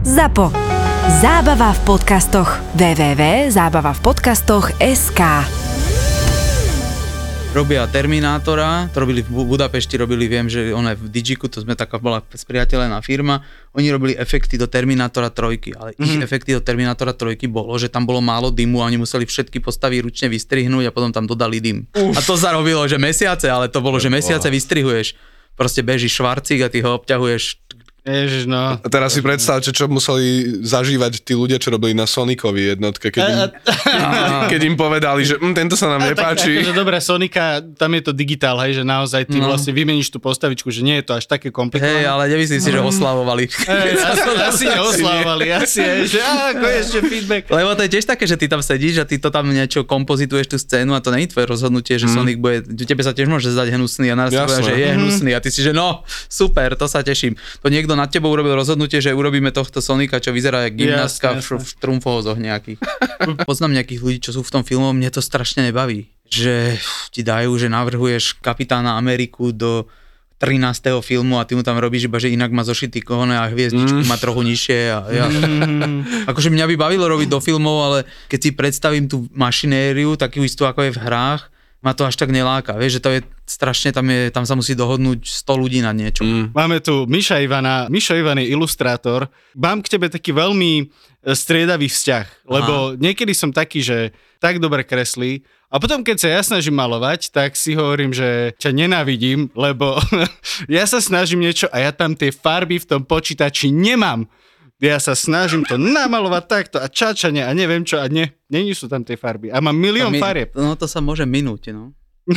ZAPO. Zábava v podcastoch. www.zábavavpodcastoch.sk robia Terminátora, to robili v Bu- Budapešti, robili, viem, že ona je v Digiku, to sme taká bola spriateľená firma, oni robili efekty do Terminátora trojky, ale mm-hmm. ich efekty do Terminátora trojky bolo, že tam bolo málo dymu a oni museli všetky postavy ručne vystrihnúť a potom tam dodali dym. Uf. A to zarobilo, že mesiace, ale to bolo, že mesiace vystrihuješ. Proste beží švarcík a ty ho obťahuješ Ježiš, no. A teraz si predstavte, čo museli zažívať tí ľudia, čo robili na Sonicovi jednotke, keď im, keď im povedali, že hm, tento sa nám nepáči. Takže dobré, Sonika, tam je to digitál, hej, že naozaj ty No. vlastne vymeníš tú postavičku, že nie je to až také komplikované. Hej, ale nemyslím si, že oslavovali. Hej, asi, asi neoslávali, asi je, že á, konečne feedback. Lebo to je tiež také, že ty tam sedíš a ty to tam niečo kompozituješ tú scénu a to není tvoje rozhodnutie, že Sonic bude, tebe sa tiež môže zdať hnusný a naraz že je hnusný a ty si, že no, super, to sa teším. To niekto nad tebou urobil rozhodnutie, že urobíme tohto Sonika, čo vyzerá ako gymnastka v, Jasné, v trumfohozoch nejakých. Poznám nejakých ľudí, čo sú v tom filmu, mne to strašne nebaví. Že ti dajú, že navrhuješ kapitána Ameriku do 13. filmu a ty mu tam robíš iba, že inak má zošitý kohone a hviezdičku má trochu nižšie a ja, akože mňa by bavilo robiť do filmov, ale keď si predstavím tú mašinériu, takú istú ako je v hrách, ma to až tak neláka, vieš, že to je strašne, tam, je, tam sa musí dohodnúť 100 ľudí na niečo. Mm. Máme tu Miša Ivana. Mišo Ivan je ilustrátor. Mám k tebe taký veľmi e, striedavý vzťah, lebo niekedy som taký, že tak dobre kreslí a potom, keď sa ja snažím malovať, tak si hovorím, že ťa nenávidím, lebo ja sa snažím niečo a ja tam tie farby v tom počítači nemám. Ja sa snažím to namalovať takto a čačane a neviem čo a ne, není sú tam tie farby. A mám milión mi- farieb. No to sa môže minúť, no.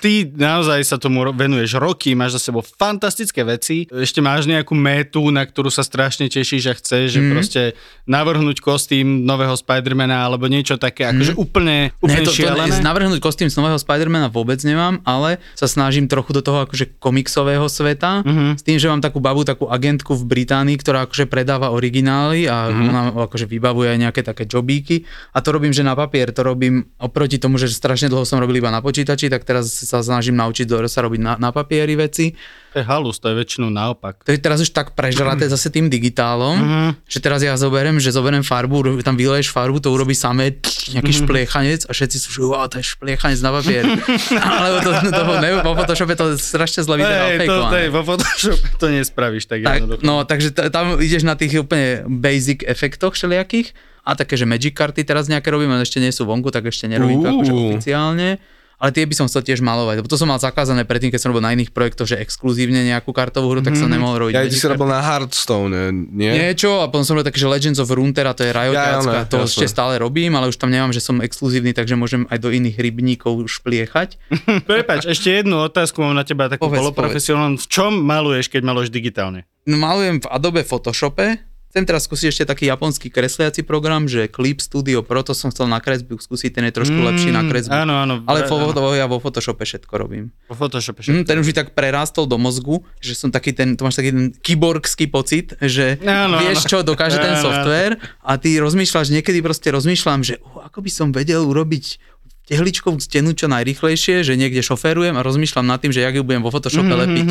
Ty naozaj sa tomu venuješ roky, máš za sebou fantastické veci. Ešte máš nejakú métu, na ktorú sa strašne tešíš a chceš, že Mhm. proste navrhnúť kostým nového Spidermana alebo niečo také, akože úplne, úplne Ne, to, to, šialené. ne, navrhnúť kostým z nového Spidermana vôbec nemám, ale sa snažím trochu do toho akože komiksového sveta, Mhm. s tým, že mám takú babu, takú agentku v Británii, ktorá akože predáva originály a Mhm. ona akože vybavuje aj nejaké také jobíky a to robím, že na papier, to robím oproti tomu, že strašne dlho som robil iba na počítači, tak teraz sa snažím naučiť do, sa robiť na, na papieri veci. To je halus, to je väčšinou naopak. To je teraz už tak prežraté zase tým digitálom, že teraz ja zoberiem, že zoberiem farbu, tam vyleješ farbu, to urobí samé nejaký špliechanec a všetci sú, že wow, to je špliechanec na papier. Alebo to, to, to ne, vo Photoshope to strašne zle vyzerá Hej, to, to vo Photoshope to nespravíš tak, Tak, jednoducho. no, takže t- tam ideš na tých úplne basic efektoch všelijakých a také, že Magic karty teraz nejaké robím, ale ešte nie sú vonku, tak ešte nerobím to akože oficiálne. Ale tie by som chcel tiež malovať, lebo to som mal zakázané predtým, keď som robil na iných projektoch, že exkluzívne nejakú kartovú hru, tak som nemohol robiť. Ja ty si robil na Hearthstone, nie? Niečo a potom som robil také, že Legends of Runeterra, to je Ja, Riotiacka, áno, to jasné. ešte stále robím, ale už tam nemám, že som exkluzívny, takže môžem aj do iných rybníkov špliechať. Prepač, ešte jednu otázku mám na teba takú poloprofesionálnu. V čom maluješ, keď maluješ digitálne? No, malujem v Adobe Photoshope, chcem teraz skúsiť ešte taký japonský kresliaci program, že Clip Studio Pro, to som chcel na kresbu skúsiť, ten je trošku mm, lepší na kresbu. Áno, áno. Ale áno. vo, ja vo Photoshope všetko robím. Po Photoshope Mm, všetko. ten už mi tak prerástol do mozgu, že som taký ten, to máš taký ten kyborgský pocit, že Áno, vieš, áno. čo dokáže ten Áno, áno. software a ty rozmýšľaš, niekedy proste rozmýšľam, že uh, ako by som vedel urobiť tehličkovú stenu čo najrychlejšie, že niekde šoférujem a rozmýšľam nad tým, že jak ju budem vo Photoshope Mhm, mm-hmm. lepiť.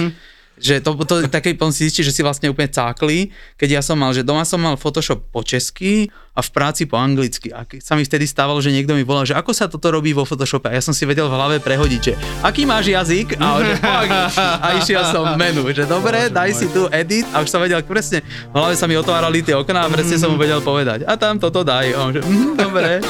Že to, to také potom si zistíš, že si vlastne úplne cákli, keď ja som mal, že doma som mal Photoshop po česky a v práci po anglicky. A keď sa mi vtedy stávalo, že niekto mi volal, že ako sa toto robí vo Photoshope. A ja som si vedel v hlave prehodiť, že aký máš jazyk? A, že, a išiel som menu, že dobre, daj si tu edit a už som vedel presne, v hlave sa mi otvárali tie okná a presne som mu vedel povedať. A tam toto daj. A on, že, "Mhm, dobre.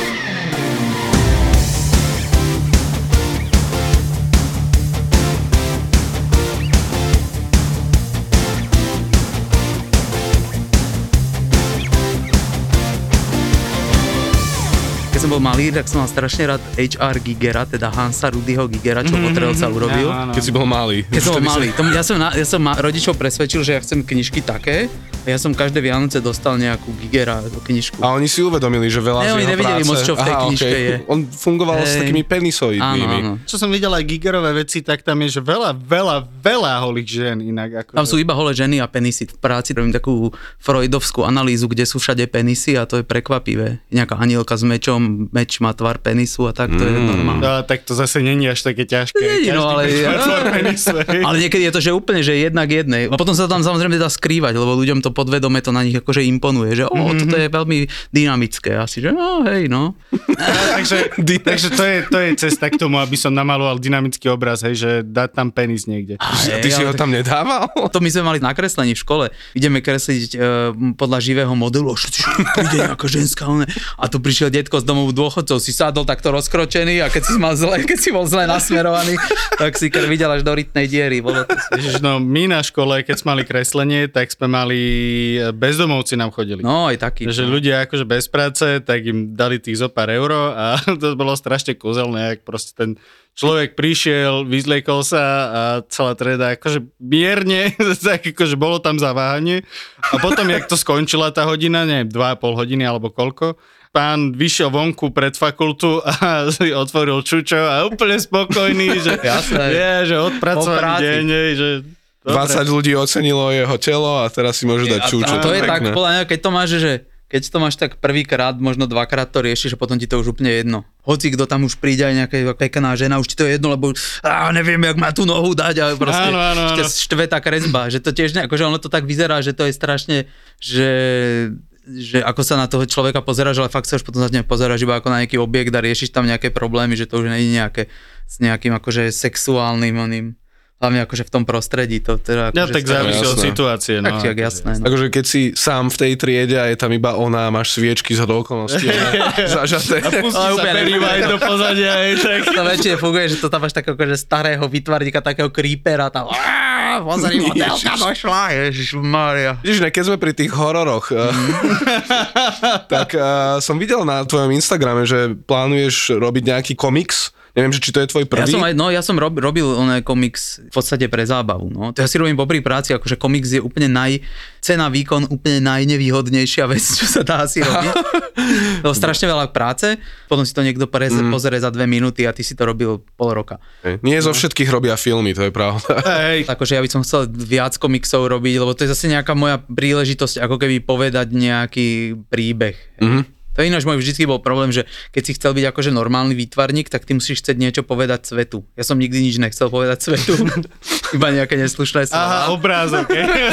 Keď som bol malý, tak som mal strašne rád HR Gigera, teda Hansa Rudyho Gigera, čo Potrelca urobil. Áno, áno. Keď si bol malý. Keď som bol malý, to, ja som, na, ja som ma, rodičov presvedčil, že ja chcem knižky také a ja som každé Vianoce dostal nejakú Gigera knižku. A oni si uvedomili, že veľa Ne, z oni nevideli práce... moc, čo v tej Aha, knižke okej. je. On fungoval s Hej. takými Áno, penisoidnými. áno. Čo som videl aj gigerové veci, tak tam je, že veľa, veľa, veľa holých žien inak. Ako Tam sú iba holé ženy a penisy. V práci robím takú freudovskú analýzu, kde sú všade penisy a to je prekvapivé. Nejaká anielka s mečom tam meč má tvar penisu a tak, to je normálne. No, tak to zase není až také ťažké. Nie, no, ale, penisu, ale niekedy je to, že úplne, že jednak jednej. A potom sa tam samozrejme dá skrývať, lebo ľuďom to podvedome to na nich akože imponuje, že o, Mhm. toto je veľmi dynamické. Asi, že no, hej, no. takže, takže to, je, to je cesta k tomu, aby som namaloval dynamický obraz, hej, že dať tam penis niekde. Hej, Ty si ho tam nedával? To my sme mali na kreslení v škole. Ideme kresliť e, podľa živého modelu a všetci, že príde nejaká ženská. A tu prišiel detko z domov dôchodcov, si sadol takto rozkročený a keď si, mal zle, keď si bol zle nasmerovaný, tak si videl až do rytnej diery. Bolo to Ježiš, no my na škole, keď sme mali kreslenie, tak sme mali, e, bezdomovci nám chodili. No, aj taký. Že ľudia akože bez práce, tak im dali tých zo pár euro a to bolo strašne kúzelné, ak proste ten človek prišiel, vyzliekol sa a celá treda akože mierne, tak akože bolo tam zaváhanie a potom, jak to skončila tá hodina, neviem, 2,5 hodiny alebo koľko, pán vyšiel vonku pred fakultu a si otvoril čučo a úplne spokojný, že, Jasné. je, že odpracovaný deň, že 20 ľudí ocenilo jeho telo a teraz si môže dať A čúčo. to je tak, pekné. podľa mňa, keď to máš, že keď to máš tak prvýkrát, možno dvakrát to riešiš a potom ti to už úplne jedno. Hoci kto tam už príde aj nejaká pekná žena, už ti to je jedno, lebo á, neviem, jak má tú nohu dať a proste Áno, áno, áno. štve tá kresba, že to tiež nejako, že ono to tak vyzerá, že to je strašne, že že ako sa na toho človeka pozeráš, ale fakt sa už potom za pozeráš iba ako na nejaký objekt a riešiš tam nejaké problémy, že to už nie je nejaké s nejakým akože sexuálnym oným, hlavne akože v tom prostredí. To teda Ja akože tak závisí od situácie. No, Tak, tak jasné. No. Akože keď si sám v tej triede a je tam iba ona a máš sviečky z okolností zažaté. Pustí Ale sa White do pozadia, hej, tak. To väčšie funguje, že to tam máš takého akože starého vytvarníka, takého creepera tam. Pozri, modelka došla, ježišmaria. Ne, keď sme pri tých hororoch, eh, tak uh, som videl na tvojom Instagrame, že plánuješ robiť nejaký komiks. Neviem, že či to je tvoj Ja prvý. som, aj, no, ja som rob, robil oné komiks v podstate pre zábavu. No. To ja si robím popri práci, akože komiks je úplne naj, cena výkon úplne najnevýhodnejšia vec, čo sa dá asi robiť. to strašne veľa práce, potom si to niekto prez, mm. pozrie za dve minúty a ty si to robil pol roka. Nie zo všetkých robia filmy, to je pravda. Hej, Akože ja by som chcel viac komiksov robiť, lebo to je zase nejaká moja príležitosť, ako keby povedať nejaký príbeh. Mm-hmm. To je ináč môj vždycky bol problém, že keď si chcel byť akože normálny výtvarník, tak ty musíš chcieť niečo povedať svetu. Ja som nikdy nič nechcel povedať svetu, iba nejaké neslušné slova. aha, obrázok,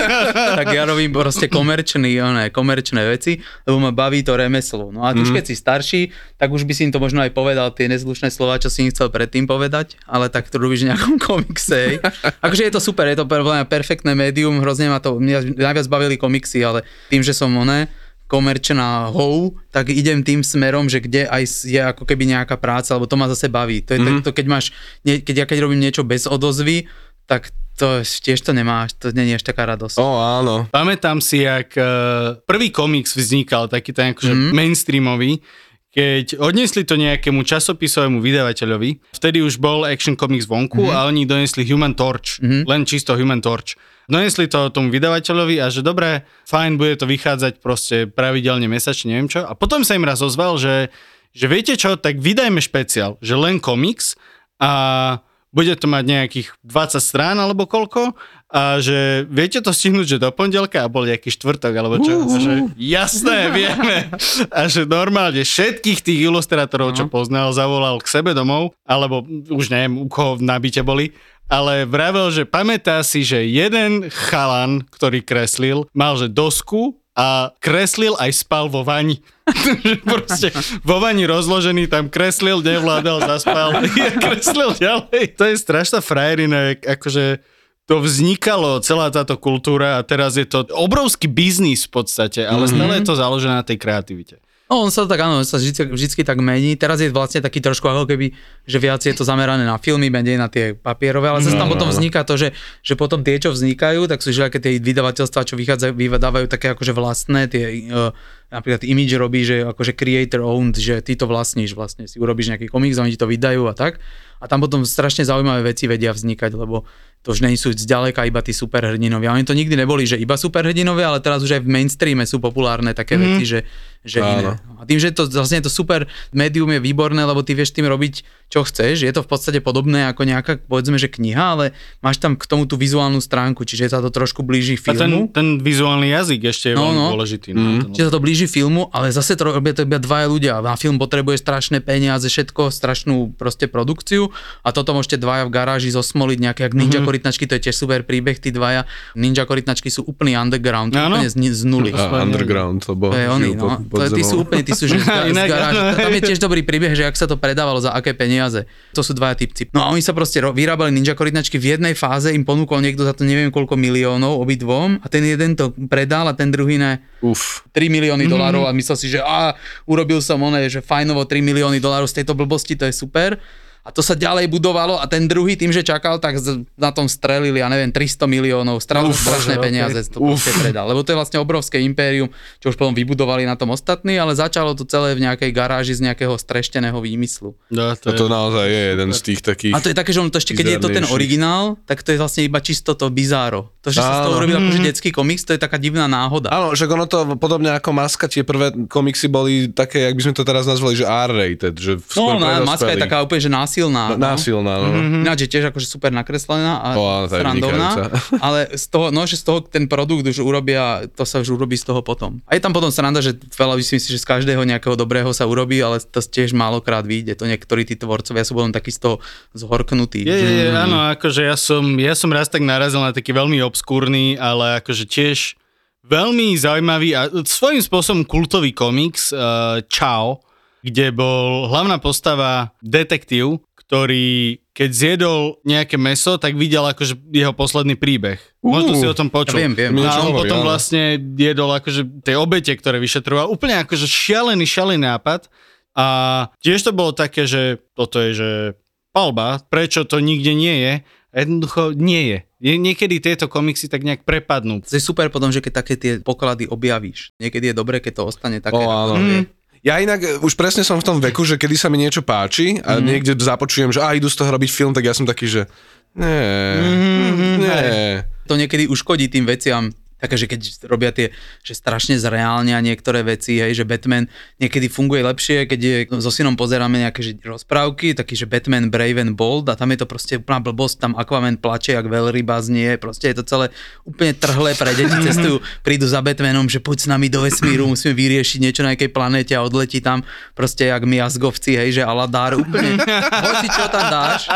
tak ja robím proste komerčný, oné, komerčné veci, lebo ma baví to remeslo. No a ty už keď si starší, tak už by si im to možno aj povedal, tie nezlušné slova, čo si im chcel predtým povedať, ale tak to robíš v nejakom komikse. Akože je to super, je to perfektné médium, hrozne ma to, mňa najviac bavili komiksy, ale tým, že som oné, komerčná hou, tak idem tým smerom, že kde aj je ako keby nejaká práca, lebo to ma zase baví. To je mm-hmm. to, keď máš, keď ja keď robím niečo bez odozvy, tak to tiež to nemáš, to nie je až taká radosť. Ó, áno. Pamätám si, jak uh, prvý komiks vznikal, taký ten akože mm. mainstreamový, keď odnesli to nejakému časopisovému vydavateľovi, vtedy už bol Action Comics vonku mm-hmm. a oni donesli Human Torch, mm-hmm. len čisto Human Torch. Donesli to tomu vydavateľovi a že dobre, fajn, bude to vychádzať proste pravidelne mesačne, neviem čo. A potom sa im raz ozval, že, že viete čo, tak vydajme špeciál, že len komiks a bude to mať nejakých 20 strán alebo koľko a že viete to stihnúť, že do pondelka a bol nejaký štvrtok alebo čo. A že jasné, vieme. A že normálne všetkých tých ilustrátorov, čo poznal, zavolal k sebe domov, alebo už neviem, u koho na byte boli, ale vravel, že pamätá si, že jeden chalan, ktorý kreslil, mal že dosku a kreslil aj spal vo vani. Proste vo vani rozložený, tam kreslil, nevládal, zaspal a kreslil ďalej. To je strašná frajerina, akože to vznikalo, celá táto kultúra a teraz je to obrovský biznis v podstate, ale stále je to založené na tej kreativite. No on sa tak, áno, on sa vždy, vždycky tak mení. Teraz je vlastne taký trošku ako keby, že viac je to zamerané na filmy, menej na tie papierové, ale zase tam potom vzniká to, že, že potom tie, čo vznikajú, tak sú že aké tie vydavateľstva, čo vychádzajú, vydávajú také akože vlastné, tie, uh, napríklad Image robí, že akože creator owned, že ty to vlastníš vlastne, si urobíš nejaký komiks, oni ti to vydajú a tak. A tam potom strašne zaujímavé veci vedia vznikať, lebo to už nie sú zďaleka iba tí superhrdinovia. Oni to nikdy neboli, že iba superhrdinovia, ale teraz už aj v mainstreame sú populárne také mm. veci, že, že iné. A tým, že to vlastne to super médium je výborné, lebo ty vieš tým robiť, čo chceš. Je to v podstate podobné ako nejaká, povedzme, že kniha, ale máš tam k tomu tú vizuálnu stránku, čiže sa to trošku blíži A ten, filmu. ten vizuálny jazyk ešte je No, veľmi no. dôležitý. No, ten- Čiže sa to blíži blíži filmu, ale zase to robia to iba dvaja ľudia. Na film potrebuje strašné peniaze, všetko, strašnú proste produkciu a toto môžete dvaja v garáži zosmoliť nejaké, jak Ninja mm-hmm. korytnačky, to je tiež super príbeh, tí dvaja. Ninja korytnačky sú úplný underground, Áno. úplne z, z nuly. A underground, lebo To je oni, no. pod- pod to, tí sú úplne, tí sú že z, z áno. Tam je tiež dobrý príbeh, že ak sa to predávalo, za aké peniaze. To sú dvaja typci. No a oni sa proste ro- vyrábali ninja korytnačky v jednej fáze, im ponúkol niekto za to neviem koľko miliónov obidvom a ten jeden to predal a ten druhý ne. Uf. 3 milióny dolárov a myslel si, že a urobil som oné, že fajnovo 3 milióny dolárov z tejto blbosti, to je super. A to sa ďalej budovalo a ten druhý tým, že čakal, tak na tom strelili, ja neviem, 300 miliónov, strelil strašné bože, peniaze, to proste predal. Lebo to je vlastne obrovské impérium, čo už potom vybudovali na tom ostatní, ale začalo to celé v nejakej garáži z nejakého strešteného výmyslu. No, A to to je... naozaj je jeden z tých takých... A to je také, že on to ešte, keď je to ten originál, tak to je vlastne iba čisto to bizáro. To, že sa z toho Áno. urobil akože detský komiks, to je taká divná náhoda. Áno, že ono to podobne ako Maska, tie prvé komiksy boli také, jak by sme to teraz nazvali, že R-rated, že No, pre no, maska je taká úplne, že násilná. no. Násilná, no. Mm-hmm. Ináč je tiež akože super nakreslená a O, áno, tá je srandovná, ale z toho, no, že z toho ten produkt už urobia, to sa už urobí z toho potom. A je tam potom sranda, že veľa si, že z každého nejakého dobrého sa urobí, ale to tiež málokrát vyjde. To niektorí tí tvorcovia sú potom takí z toho zhorknutí. Je, je, je, áno, akože ja som, ja som raz tak narazil na taký veľmi obskúrny, ale akože tiež veľmi zaujímavý a svojím spôsobom kultový komiks uh, Chao, kde bol hlavná postava detektív, ktorý keď zjedol nejaké meso, tak videl akože jeho posledný príbeh. Možno si o tom počul. Ja viem, viem. No a on hovorí, potom vlastne jedol akože tie obete, ktoré vyšetroval. Úplne akože šialený, šialený nápad. A tiež to bolo také, že toto je, že palba, prečo to nikde nie je. Jednoducho nie je. Niekedy tieto komiksy tak nejak prepadnú. To je super potom, že keď také tie poklady objavíš. Niekedy je dobré, keď to ostane také. O, áno. je. Ja inak e, už presne som v tom veku, že kedy sa mi niečo páči a mm. niekde započujem, že a idú z toho robiť film, tak ja som taký, že nie, mm, nie. to niekedy uškodí tým veciam. Také, že keď robia tie, že strašne zreálnia niektoré veci, hej, že Batman niekedy funguje lepšie, keď je, so synom pozeráme nejaké že rozprávky, taký, že Batman Brave and Bold a tam je to proste úplná blbosť, tam Aquaman plače, jak veľryba znie, proste je to celé úplne trhlé pre deti, cestujú, prídu za Batmanom, že poď s nami do vesmíru, musíme vyriešiť niečo na nejakej planéte a odletí tam proste jak miazgovci, hej, že Aladár, úplne, hoci čo tam dáš,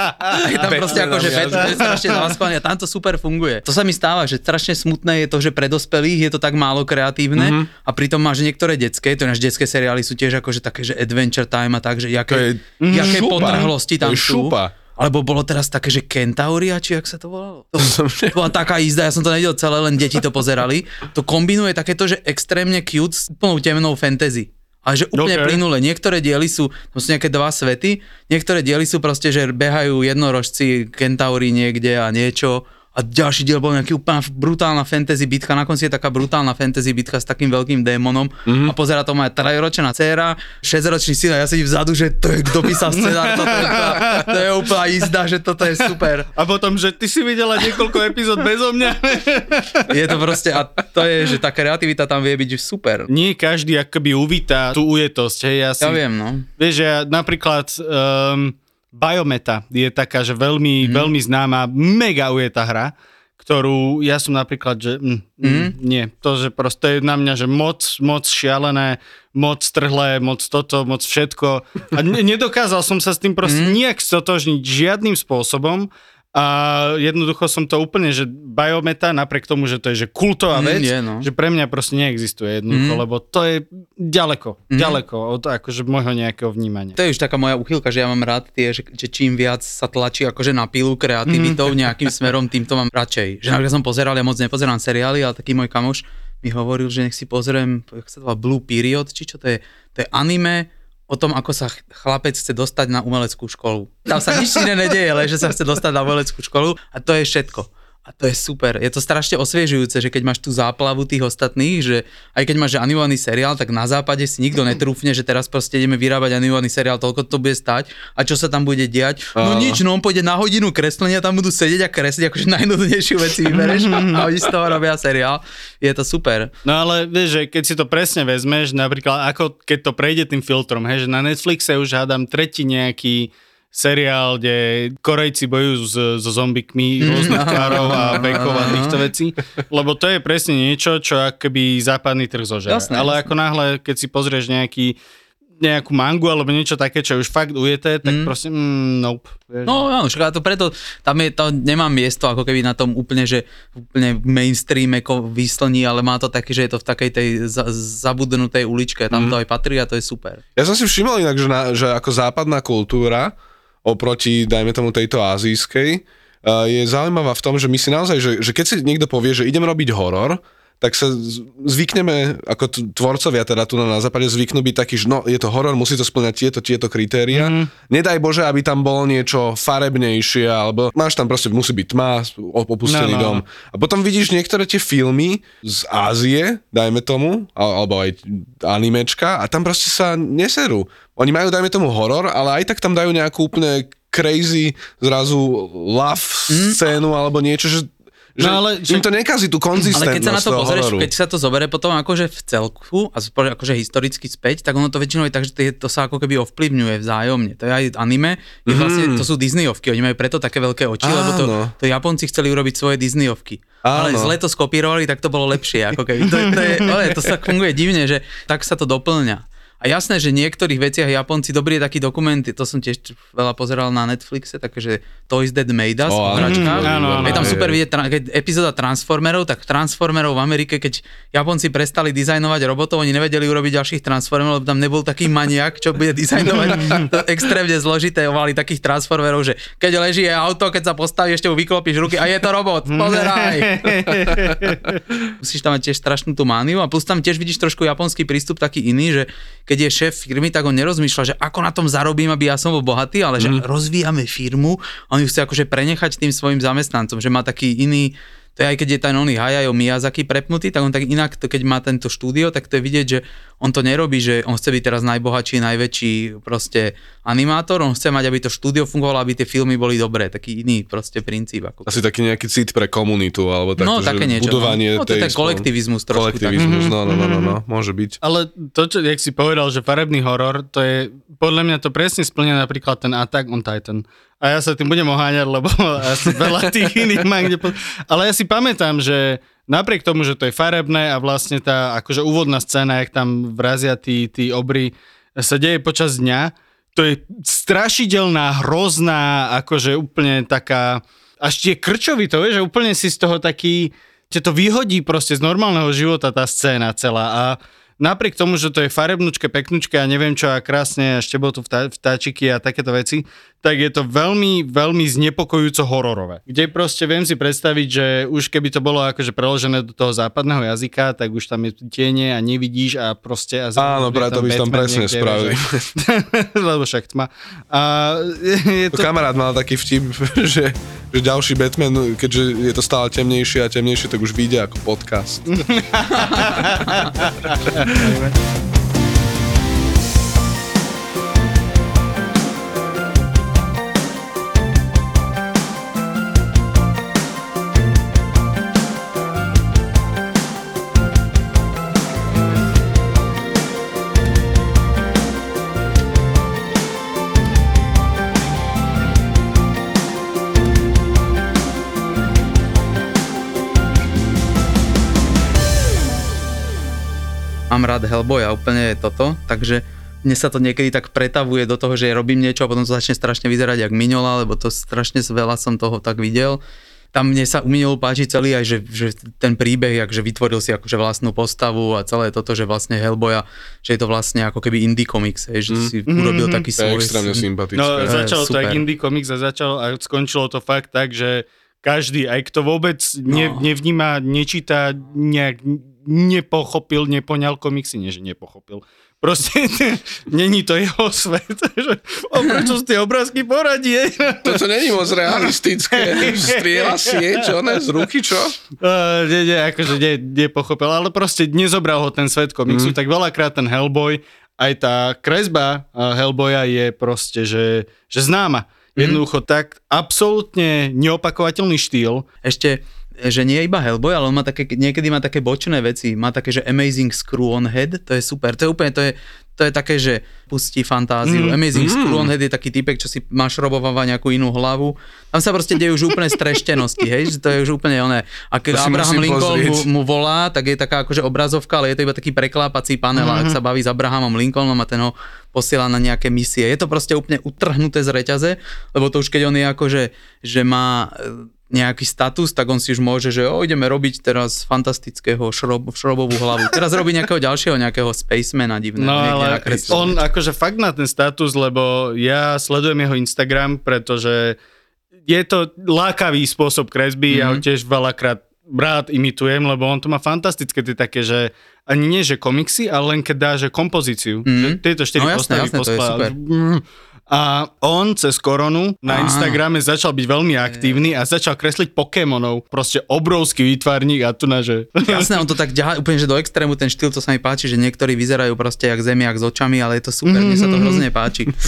je tam proste ako, že Batman strašne a tam to super funguje. To sa mi stáva, že strašne smutné je to, že pre dospelých je to tak málo kreatívne Mhm. mm-hmm. a pritom máš niektoré detské, to náš detské seriály sú tiež akože také, že adventure time a tak, že jaké, To je jaké šupa. potrhlosti tam To je sú. šupa. Alebo bolo teraz také, že Kentauria, či jak sa to volalo? To, to bola taká jízda, ja som to nevidel celé, len deti to pozerali. To kombinuje takéto, že extrémne cute s plnou temnou fantasy. Ale že úplne Ok. okay. plynule. Niektoré diely sú, to sú nejaké dva svety, niektoré diely sú proste, že behajú jednorožci, kentauri niekde a niečo. A ďalší diel bol nejaký úplná brutálna fantasy bitka, na konci je taká brutálna fantasy bitka s takým veľkým démonom mm-hmm. a pozera to moja trojročná dcéra, 6-ročný syn a ja sedím vzadu, že to je, kto písal scenár, toto je úplná, to je úplná jízda, že toto je super. A potom, že ty si videla niekoľko epizód bezo mňa. Je to proste, a to je, že tá kreativita tam vie byť super. Nie každý akoby uvítá tú ujetosť. Hej, ja, si, Ja viem, no. Vieš, ja napríklad um, Biometa je taká, že veľmi, mm. veľmi známa, mega ujetá hra, ktorú ja som napríklad, že mm, mm. nie, to, že proste je na mňa, že moc, moc šialené, moc trhlé, moc toto, moc všetko. A ne, nedokázal som sa s tým proste mm. nejak stotožniť žiadnym spôsobom a jednoducho som to úplne, že biometa, napriek tomu, že to je že kultová Mm, vec, je, no. že pre mňa proste neexistuje jednoducho, Mm. lebo to je ďaleko, ďaleko od akože môjho nejakého vnímania. To je už taká moja uchylka, že ja mám rád tie, že, že čím viac sa tlačí akože na pilu kreativitou nejakým smerom, tým to mám radšej. Že napríklad som pozeral, ja moc nepozerám seriály, ale taký môj kamoš mi hovoril, že nech si pozriem, jak sa to volá, Blue Period, či čo to je, to je anime o tom, ako sa ch- chlapec chce dostať na umeleckú školu. Tam sa nič iné nedieje, len že sa chce dostať na umeleckú školu a to je všetko. A to je super. Je to strašne osviežujúce, že keď máš tú záplavu tých ostatných, že aj keď máš animovaný seriál, tak na západe si nikto netrúfne, že teraz proste ideme vyrábať animovaný seriál, toľko to bude stať a čo sa tam bude diať. No nič, no on pôjde na hodinu kreslenia, tam budú sedieť a kresliť, akože najnudnejšiu vec si vybereš a oni z toho robia seriál. Je to super. No ale vieš, že keď si to presne vezmeš, napríklad ako keď to prejde tým filtrom, hej, že na Netflixe už hádam tretí nejaký seriál, kde Korejci bojujú s, so zombikmi rôznych tvárov a bekov a týchto vecí, lebo to je presne niečo, čo akoby západný trh zožere. Jasné, Ale jasné. ako náhle, keď si pozrieš nejaký nejakú mangu alebo niečo také, čo je už fakt ujeté, tak Mm. proste mm, nope. Vieš. No áno, však to preto, tam je, to nemá miesto ako keby na tom úplne, že úplne mainstream ako vyslní, ale má to taký, že je to v takej tej za, zabudnutej uličke, tam to aj patrí a to je super. Ja som si všimol inak, že, na, že ako západná kultúra oproti, dajme tomu, tejto azijskej, uh, je zaujímavá v tom, že my si naozaj, že, že keď si niekto povie, že idem robiť horor, tak sa zvykneme, ako tvorcovia teda tu na, na západe zvyknú byť takí, že no, je to horor, musí to splňať tieto, tieto kritéria. Mm. Nedaj Bože, aby tam bolo niečo farebnejšie, alebo máš tam proste, musí byť tma, opustený No, no, dom. A potom vidíš niektoré tie filmy z Ázie, dajme tomu, al- alebo aj animečka, a tam proste sa neserú. Oni majú, dajme tomu, horor, ale aj tak tam dajú nejakú úplne crazy zrazu love scénu alebo niečo, že, že No ale- im to nekazí tú konzistentnosť Ale keď sa na to pozrieš, hororu. keď sa to zoberie potom akože v celku a akože historicky späť, tak ono to väčšinou je tak, že to sa ako keby ovplyvňuje vzájomne. To je aj anime, je vlastne, to sú Disneyovky, oni majú preto také veľké oči, lebo to. Áno. to Japonci chceli urobiť svoje Disneyovky. Ale Áno. zle to skopírovali, tak to bolo lepšie. Ako keby. To, je- to, je, ale to sa funguje divne, že tak sa to doplňa. A jasné, že v niektorých veciach Japonci, dobrý je taký dokument, to som tiež veľa pozeral na Netflixe, takže Toys That Made Us, Ó, o hračkách. Mm, áno, áno. Je tam super vidieť keď epizóda Transformerov, tak Transformerov v Amerike, keď Japonci prestali dizajnovať robotov, oni nevedeli urobiť ďalších Transformerov, lebo tam nebol taký maniak, čo bude dizajnovať to extrémne zložité, mali takých Transformerov, že keď leží je auto, keď sa postaví, ešte mu vyklopíš ruky a je to robot, pozeraj. Musíš tam mať tiež strašnú tú mániu a plus tam tiež vidíš trošku japonský prístup taký iný, že keď je šéf firmy, tak on nerozmýšľa, že ako na tom zarobím, aby ja som bol bohatý, ale že rozvíjame firmu a on ju chce akože prenechať tým svojim zamestnancom, že má taký iný to je aj keď je ten oný Hayao Miyazaki prepnutý, tak on tak inak, to keď má tento štúdio, tak to je vidieť, že on to nerobí, že on chce byť teraz najbohatší, najväčší proste animátor, on chce mať, aby to štúdio fungovalo, aby tie filmy boli dobré, taký iný proste princíp. Ako Asi taký nejaký cit pre komunitu, alebo takto, No, že také niečo, budovanie no. No, to je tej tak kolektivizmus trošku, Kolektivizmus, no, no, no, no, no, môže byť. Ale to, čo, jak si povedal, že farebný horor, to je, podľa mňa to presne splňa napríklad ten Attack on Titan. A ja sa tým budem oháňať, lebo asi veľa tých iných má kde... Ale ja si pamätám, že napriek tomu, že to je farebné a vlastne tá akože úvodná scéna, jak tam vrazia tí, tí obry, sa deje počas dňa, to je strašidelná, hrozná, akože úplne taká, až tie krčový to, vieš, že úplne si z toho taký, ťa to vyhodí proste z normálneho života tá scéna celá. A napriek tomu, že to je farebnučke, peknučke a neviem čo a krásne a štebo tu vtá, vtáčiky a takéto veci, tak je to veľmi, veľmi znepokojúco hororové. Kde proste viem si predstaviť, že už keby to bolo akože preložené do toho západného jazyka, tak už tam je tiene a nevidíš a proste... A Áno, preto by tam presne niekde, spravili. Lebo však tma. A je to... kamarát mal taký vtip, že, že ďalší Batman, keďže je to stále temnejšie a temnejšie, tak už vyjde ako podcast. mám rád Hellboya, úplne toto, takže mne sa to niekedy tak pretavuje do toho, že robím niečo a potom to začne strašne vyzerať jak Minola, lebo to strašne veľa som toho tak videl. Tam mne sa u Minolu páči celý aj, že, že ten príbeh, že vytvoril si akože vlastnú postavu a celé toto, že vlastne Hellboya, že je to vlastne ako keby indie comics, hej, že si urobil taký To je svoj... extrémne sympatické. No, je začalo to jak indie comics a začalo a skončilo to fakt tak, že každý, aj kto vôbec ne, No. nevníma, nečíta, nejak nepochopil, nepoňal komiksy, nie že nepochopil. Proste není to jeho svet. Že, o, prečo sú tie obrázky poradie? Toto není moc realistické. Strieľa si čo ne, z ruky, čo? Uh, nie, nie, akože nie, nepochopil, ale proste nezobral ho ten svet komiksu, mm. tak veľakrát ten Hellboy, aj tá kresba uh, Hellboya je proste, že, že známa. Jednoducho tak absolútne neopakovateľný štýl. Ešte, že nie iba Hellboy, ale on má také, niekedy má také bočné veci, má také, že Amazing Screw on Head, to je super, to je úplne, to je, to je také, že pustí fantáziu. Mm. Amazing mm. Screwhead je taký typek, čo si mašrobováva nejakú inú hlavu. Tam sa proste dejú už úplne streštenosti, hej, že to je už úplne oné. A keď Abraham Lincoln mu, pozrieť. mu, volá, tak je taká akože obrazovka, ale je to iba taký preklápací panel, mm-hmm. ak sa baví s Abrahamom Lincolnom a ten ho posiela na nejaké misie. Je to proste úplne utrhnuté z reťaze, lebo to už keď on je akože, že má nejaký status, tak on si už môže, že o, ideme robiť teraz fantastického šrob, šrobovú hlavu. Teraz robí nejakého ďalšieho, nejakého spacemana divného. No ale on akože fakt má ten status, lebo ja sledujem jeho Instagram, pretože je to lákavý spôsob kresby, mm-hmm. ja ho Mhm. tiež veľakrát rád imitujem, lebo on to má fantastické tie také, že ani nie, že komiksy, ale len keď dá, že kompozíciu. Mhm. Že tieto štyri No jasné, postavy jasné, to A on cez koronu na. Instagrame začal byť veľmi aktívny a začal kresliť Pokémonov. Proste obrovský výtvarník a tu na, že... Jasné, on to tak ďahá úplne, že do extrému ten štýl, to sa mi páči, že niektorí vyzerajú proste jak zemiak s očami, ale je to super, mne sa to hrozne páči.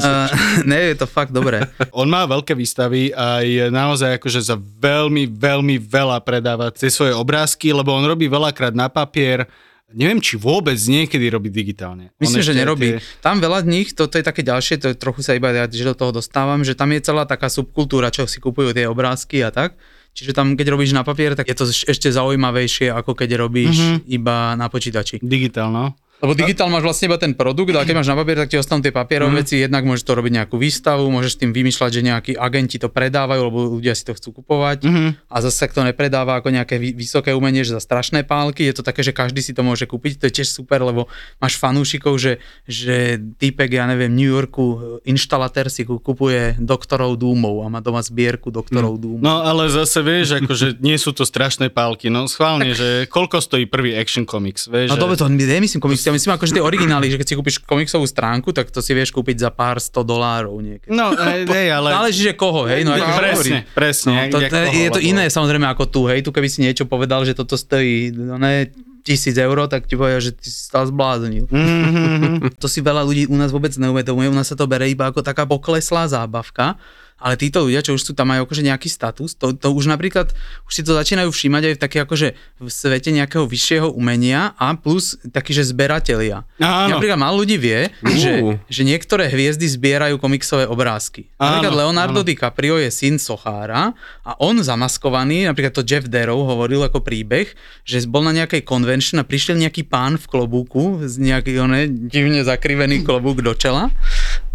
Uh, ne, je to fakt dobré. On má veľké výstavy a je naozaj akože za veľmi, veľmi veľa predáva tie svoje obrázky, lebo on robí veľakrát na papier. Neviem, či vôbec niekedy robí digitálne. Myslím, že nerobí. tie- Tam veľa z nich, to, to je také ďalšie, to je, trochu sa iba ja že do toho dostávam, že tam je celá taká subkultúra, čo si kupujú tie obrázky a tak. Čiže tam, keď robíš na papier, tak je to ešte zaujímavejšie, ako keď robíš Mhm. mm-hmm. iba na počítači. Digitál, no. Lebo digitál máš vlastne iba ten produkt, ale keď máš na papier, tak ti ostanú tie papierové mm. veci. Jednak môžeš to robiť nejakú výstavu, môžeš tým vymýšľať, že nejakí agenti to predávajú, lebo ľudia si to chcú kupovať. Mhm. A zase to nepredáva ako nejaké vy- vysoké umenie, že za strašné pálky. Je to také, že každý si to môže kúpiť. To je tiež super, lebo máš fanúšikov, že, že týpek, ja neviem, New Yorku, inštalatér si ku- kupuje doktorov Dúmov a má doma zbierku doktorov Dúmov. No ale zase vieš, akože nie sú to strašné pálky, no schválne, že koľko stojí prvý action comics, vieš, No dobre, to nemyslím komiksy, ja myslím akože tie originály, že keď si kúpiš komiksovú stránku, tak to si vieš kúpiť za pár sto dolárov niekedy. No, hej, ale... Záleží, že koho, hej, no, no, ako presne, hovorí. presne. No, to, to, je to iné samozrejme ako tu, hej, tu keby si niečo povedal, že toto stojí, no ne, tisíc eur, tak ti povedia, že ty si sa zbláznil. Mhm. To si veľa ľudí u nás vôbec neuvedomuje, u nás sa to bere iba ako taká pokleslá zábavka, ale títo ľudia, čo už sú tam majú akože nejaký status, to, to už napríklad, už si to začínajú všímať aj v také akože v svete nejakého vyššieho umenia a plus takí, že zberatelia. Áno. Napríklad málo ľudí vie, Uh. že, že niektoré hviezdy zbierajú komiksové obrázky. Napríklad Áno, Leonardo áno. DiCaprio je syn Sochára a on zamaskovaný, napríklad to Jeff Darrow hovoril ako príbeh, že bol na nejakej convention a prišiel nejaký pán v klobúku, z nejaký one, divne zakrivený klobúk do čela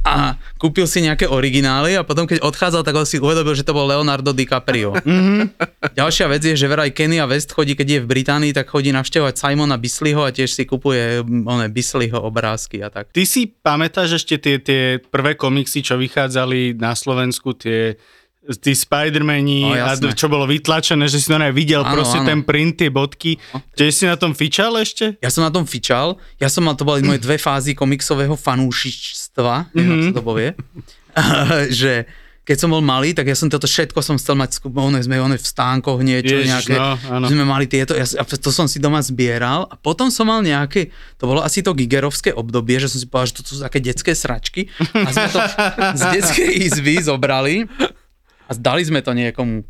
a kúpil si nejaké originály a potom keď odchádzal, tak on si uvedomil, že to bol Leonardo DiCaprio. Ďalšia vec je, že veraj Kenia West chodí, keď je v Británii, tak chodí navštevovať Simona Bisleyho a tiež si kupuje mm, one Bisleyho obrázky a tak. Ty si pamätáš ešte tie, tie prvé komiksy, čo vychádzali na Slovensku, tie tí Spidermani No, a čo bolo vytlačené, že si to videl, Áno, proste áno. ten print, tie bodky. Čiže si na tom fičal ešte? Ja som na tom fičal, ja som mal, to boli moje dve fázy komiksového fanúšičstva, neviem, mm-hmm. ako to povie, že keď som bol malý, tak ja som toto všetko som chcel mať, sku- one sme one v stánkoch niečo, Ježiš, nejaké, no, áno. sme mali tieto, ja, a to som si doma zbieral a potom som mal nejaké, to bolo asi to gigerovské obdobie, že som si povedal, že to sú také detské sračky a sme to z detskej izby zobrali a zdali sme to niekomu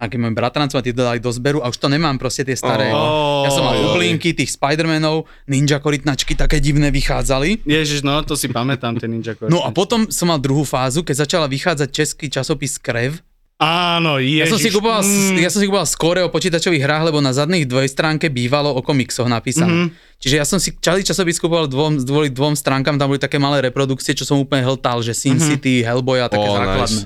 aký môj bratrancov a tí to dali do zberu a už to nemám proste tie staré. Oh, ja som mal bublinky tých Spidermanov, ninja korytnačky také divné vychádzali. Ježiš, no to si pamätám, ten Ninja Korytnač. No a potom som mal druhú fázu, keď začala vychádzať český časopis Krev. Áno, Ja ježiš. som, si kupoval, mm, ja som si kupoval skóre o počítačových hrách, lebo na zadných dvojstránke bývalo o komiksoch napísané. Mhm. Čiže ja som si celý časopis kupoval dvom, dvom stránkam, tam boli také malé reprodukcie, čo som úplne hltal, že Sin Mhm. City, Hellboy a také Ó, základné.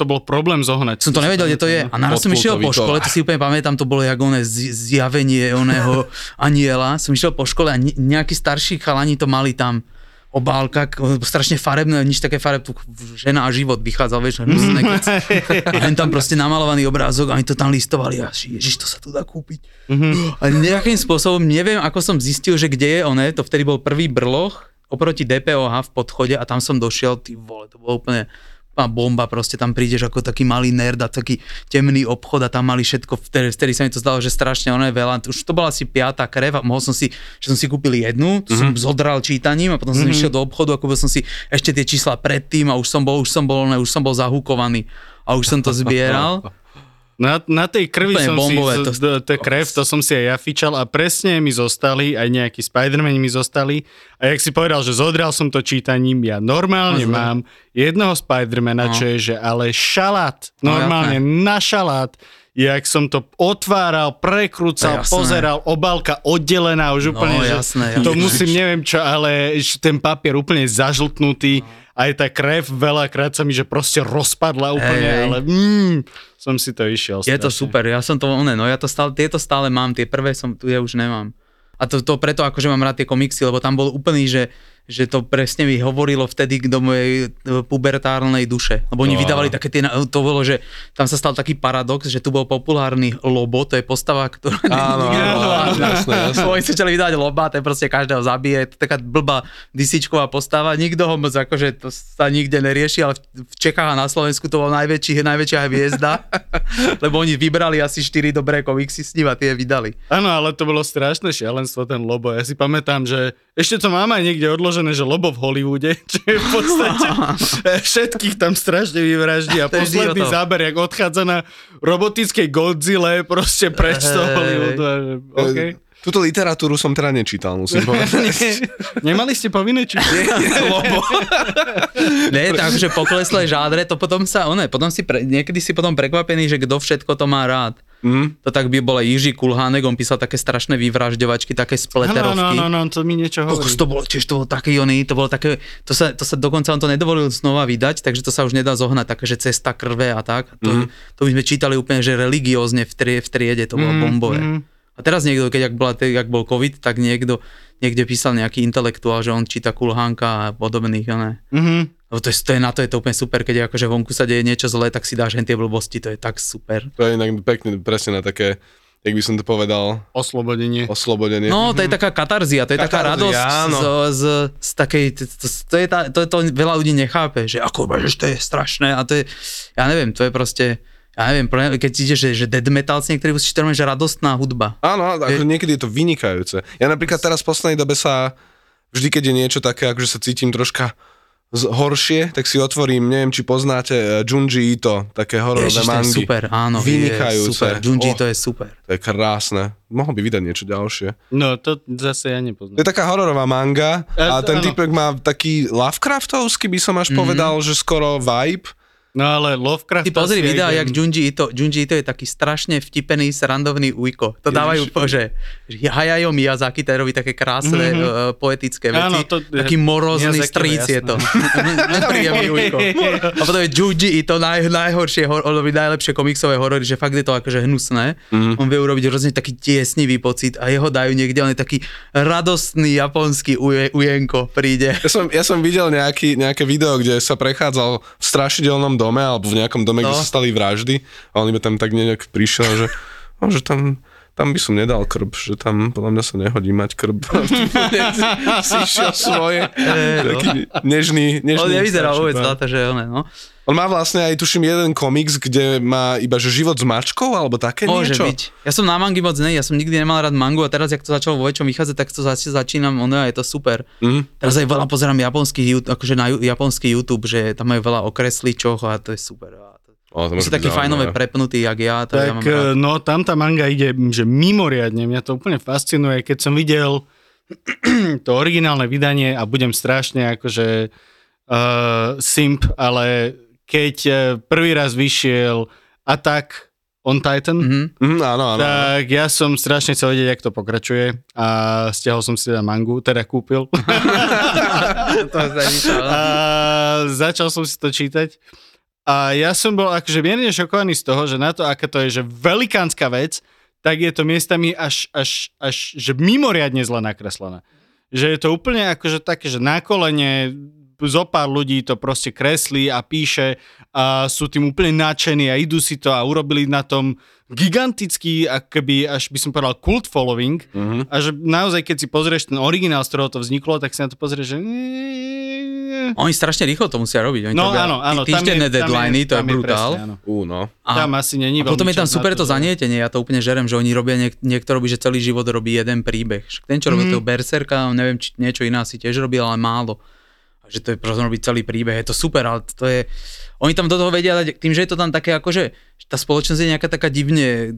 To bol problém zohnať. Som to nevedel, kde to je. A naraz som išiel po škole, to si úplne pamätám, to bolo jak oné zjavenie oného aniela. Som išiel po škole a ne- nejakí starší chalani to mali tam obálka, strašne farebné, nič také fareb, tu žena a život vychádzal, vieš, kec. A len tam proste namalovaný obrázok a oni to tam listovali a ježiš, to sa tu dá kúpiť. A nejakým spôsobom, neviem, ako som zistil, že kde je oné, to vtedy bol prvý brloch oproti DPOH v podchode a tam som došiel, ty vole, to bolo úplne úplná bomba, proste tam prídeš ako taký malý nerd a taký temný obchod a tam mali všetko, vtedy, vtedy sa mi to zdalo, že strašne ono je veľa, už to bola asi piatá krev a mohol som si, že som si kúpil jednu, to som zodral čítaním a potom som išiel do obchodu a kúpil som si ešte tie čísla predtým a už som bol, už som bol, ne, už som bol zahukovaný a už som to zbieral. Na, na tej krvi Úplne som bombové, si, to- to, to, to krev, to som si aj ja fičal a presne mi zostali, aj nejakí Spider-Man mi zostali. A jak si povedal, že zodral som to čítaním, ja normálne No, mám jedného Spider-Mana, No. čo je, že ale šalát, No, normálne na šalát, jak som to otváral, To prekrúcal, pozeral, obálka oddelená už úplne, No, že jasné, to jasné. musím, neviem čo, ale ten papier úplne zažltnutý, aj tá krev veľakrát sa mi, že proste rozpadla úplne, hej. ale mm, som si to išiel. Je to super, ja som to, one, no ja to stále, tieto stále mám, tie prvé som, tu ja už nemám. A to, to preto akože mám rád tie komiksy, lebo tam bol úplný, že, že to presne mi hovorilo vtedy do mojej e, pubertárnej duše. Lebo oni No. vydávali také tie, to bolo, že tam sa stal taký paradox, že tu bol populárny Lobo, to je postava, ktorá Áno, áno, jasné. Oni sa začali vydávať Loba, ten proste každého zabije, to je taká blbá disíčková postava, nikto ho moc akože to sa nikde nerieši, ale v- v Čechách a na Slovensku to bol najväčší, najväčšia hviezda, lebo oni vybrali asi 4 dobré komiksy s ním a tie vydali. Áno, ale to bolo strašné šialenstvo, ten Lobo. Ja si pamätám, že ešte to mám aj niekde odložené, že Lobo v Hollywoode, čo je v podstate všetkých tam strašne vyvraždí a posledný záber, jak odchádza na robotickej Godzilla proste preč z toho. Hollywoodu. Okay. Túto literatúru som teda nečítal, musím povedať. Nemali ste povinné čítať? Lebo... Ne, tak akože pokleslé žádre, to potom sa, one, potom si pre, niekedy si potom prekvapený, že kto všetko to má rád. Mm. To tak by bol aj Jiří Kulhánek, on písal také strašné vyvražďovačky, také spleterovky. áno, áno, áno, to mi niečo hovorí. Kokos, to bolo tiež, to bol taký oný, to bolo také, to sa, to sa dokonca on to nedovolil znova vydať, takže to sa už nedá zohnať, také, že cesta krve a tak. To, mm. to by sme čítali úplne, že religiózne v, trie, v triede, to bolo Mhm, bombové. mhm. A teraz niekto, keď ak, bola, ak bol COVID, tak niekto niekde písal nejaký intelektuál, že on číta Kulhánka a podobných, ne. Mhm. Lebo to je, to je, na to je to úplne super, keď je akože vonku sa deje niečo zlé, tak si dáš hen tie blbosti, to je tak super. To je inak pekne, presne na také, jak by som to povedal, Oslobodenie. oslobodenie. No, to je taká katarzia, to je taká Katarzia, radosť áno. z, z, z takej, to, to, je tá, to, to veľa ľudí nechápe, že ako, že to je strašné a to je, ja neviem, to je proste, ja neviem, keď ideš, že, že dead metal si niektorí musíš to že radostná hudba. Áno, akože niekedy je to vynikajúce. Ja napríklad teraz v poslednej dobe sa, vždy keď je niečo také, akože sa cítim troška horšie, tak si otvorím, neviem, či poznáte uh, Junji Ito, také hororové Ježiš, to je mangy. super, áno. Vynikajúce. Je super, Junji Oh. to je super. To je krásne. Mohol by vydať niečo ďalšie. No, to zase ja To nepoznám. je taká hororová manga a Ja- ten áno. typek má taký Lovecraftovský, by som až povedal, že skoro vibe. No ale Lovecraft... Ty pozri videa, idem- jak Junji Ito, Junji Ito je taký strašne vtipený, srandovný ujko. To dávajú, po, že, že Hayao Miyazaki, ten robí také krásne, Mhm. mm-hmm. poetické veci. Áno, to- taký morozný Miyazaki, stríc je to. Nepríjemný ujko. A potom je Junji Ito, naj, najhoršie, hor, on robí najlepšie komiksové horory, že fakt je to akože hnusné. Mm-hmm. On vie urobiť hrozne taký tiesnivý pocit a jeho dajú niekde, on je taký radostný japonský uje, ujenko príde. Ja som, ja som videl nejaký, nejaké video, kde sa prechádzal v strašidelnom dome alebo v nejakom dome, no. kde sa stali vraždy a on iba tam tak nejak prišiel, že, no, že tam, tam by som nedal krb, že tam podľa mňa sa nehodí mať krb. si išiel svoje. Taký nežný, nežný. On nevyzerá vôbec to, že one, no. On má vlastne aj, tuším, jeden komiks, kde má iba, že život s mačkou, alebo také Môže niečo. byť. Ja som na mangy moc ne, ja som nikdy nemal rád mangu a teraz, jak to začalo vo väčšom vychádzať, tak to zase začínam, ono je to super. Mhm. Teraz aj veľa pozerám japonský, akože na japonský YouTube, že tam majú veľa okresličoch a to je super. O, to byť takí fajnové prepnutí, jak ja, to ja mám Tak rád. eh, no, tam tá manga ide, že mimoriadne, mňa to úplne fascinuje, keď som videl to originálne vydanie a budem strašne akože uh, simp, ale keď eh, prvý raz vyšiel Attack on Titan, Mhm. Mhm, áno, áno. tak ja som strašne chcel vedieť, jak to pokračuje a stiahol som si teda mangu, teda kúpil. to a začal som si to čítať. A ja som bol akože mierne šokovaný z toho, že na to, aká to je, že velikánska vec, tak je to miestami až, až, až že mimoriadne zle nakreslené. Že je to úplne akože také, že na kolene zo pár ľudí to proste kreslí a píše a sú tým úplne nadšení a idú si to a urobili na tom gigantický, akoby až by som povedal cult following Mhm. a že naozaj keď si pozrieš ten originál, z ktorého to vzniklo, tak si na to pozrieš, že... Oni strašne rýchlo to musia robiť. Oni No to robia áno, áno. Týždenné je- deadliny, to je brutál. presne, áno. Ú, no. A, Tam asi není a potom je tam super to že- zanietenie, ja to úplne žerem, že oni robia, niek- niekto robí, že celý život robí jeden príbeh. Ten, čo robil Mhm. toho Berserka, neviem, či niečo iné asi tiež robil, ale málo. A že to je proste robiť celý príbeh, je to super, ale to je, oni tam do toho vedia dať, tým, že je to tam také akože, že tá spoločnosť je nejaká taká divne,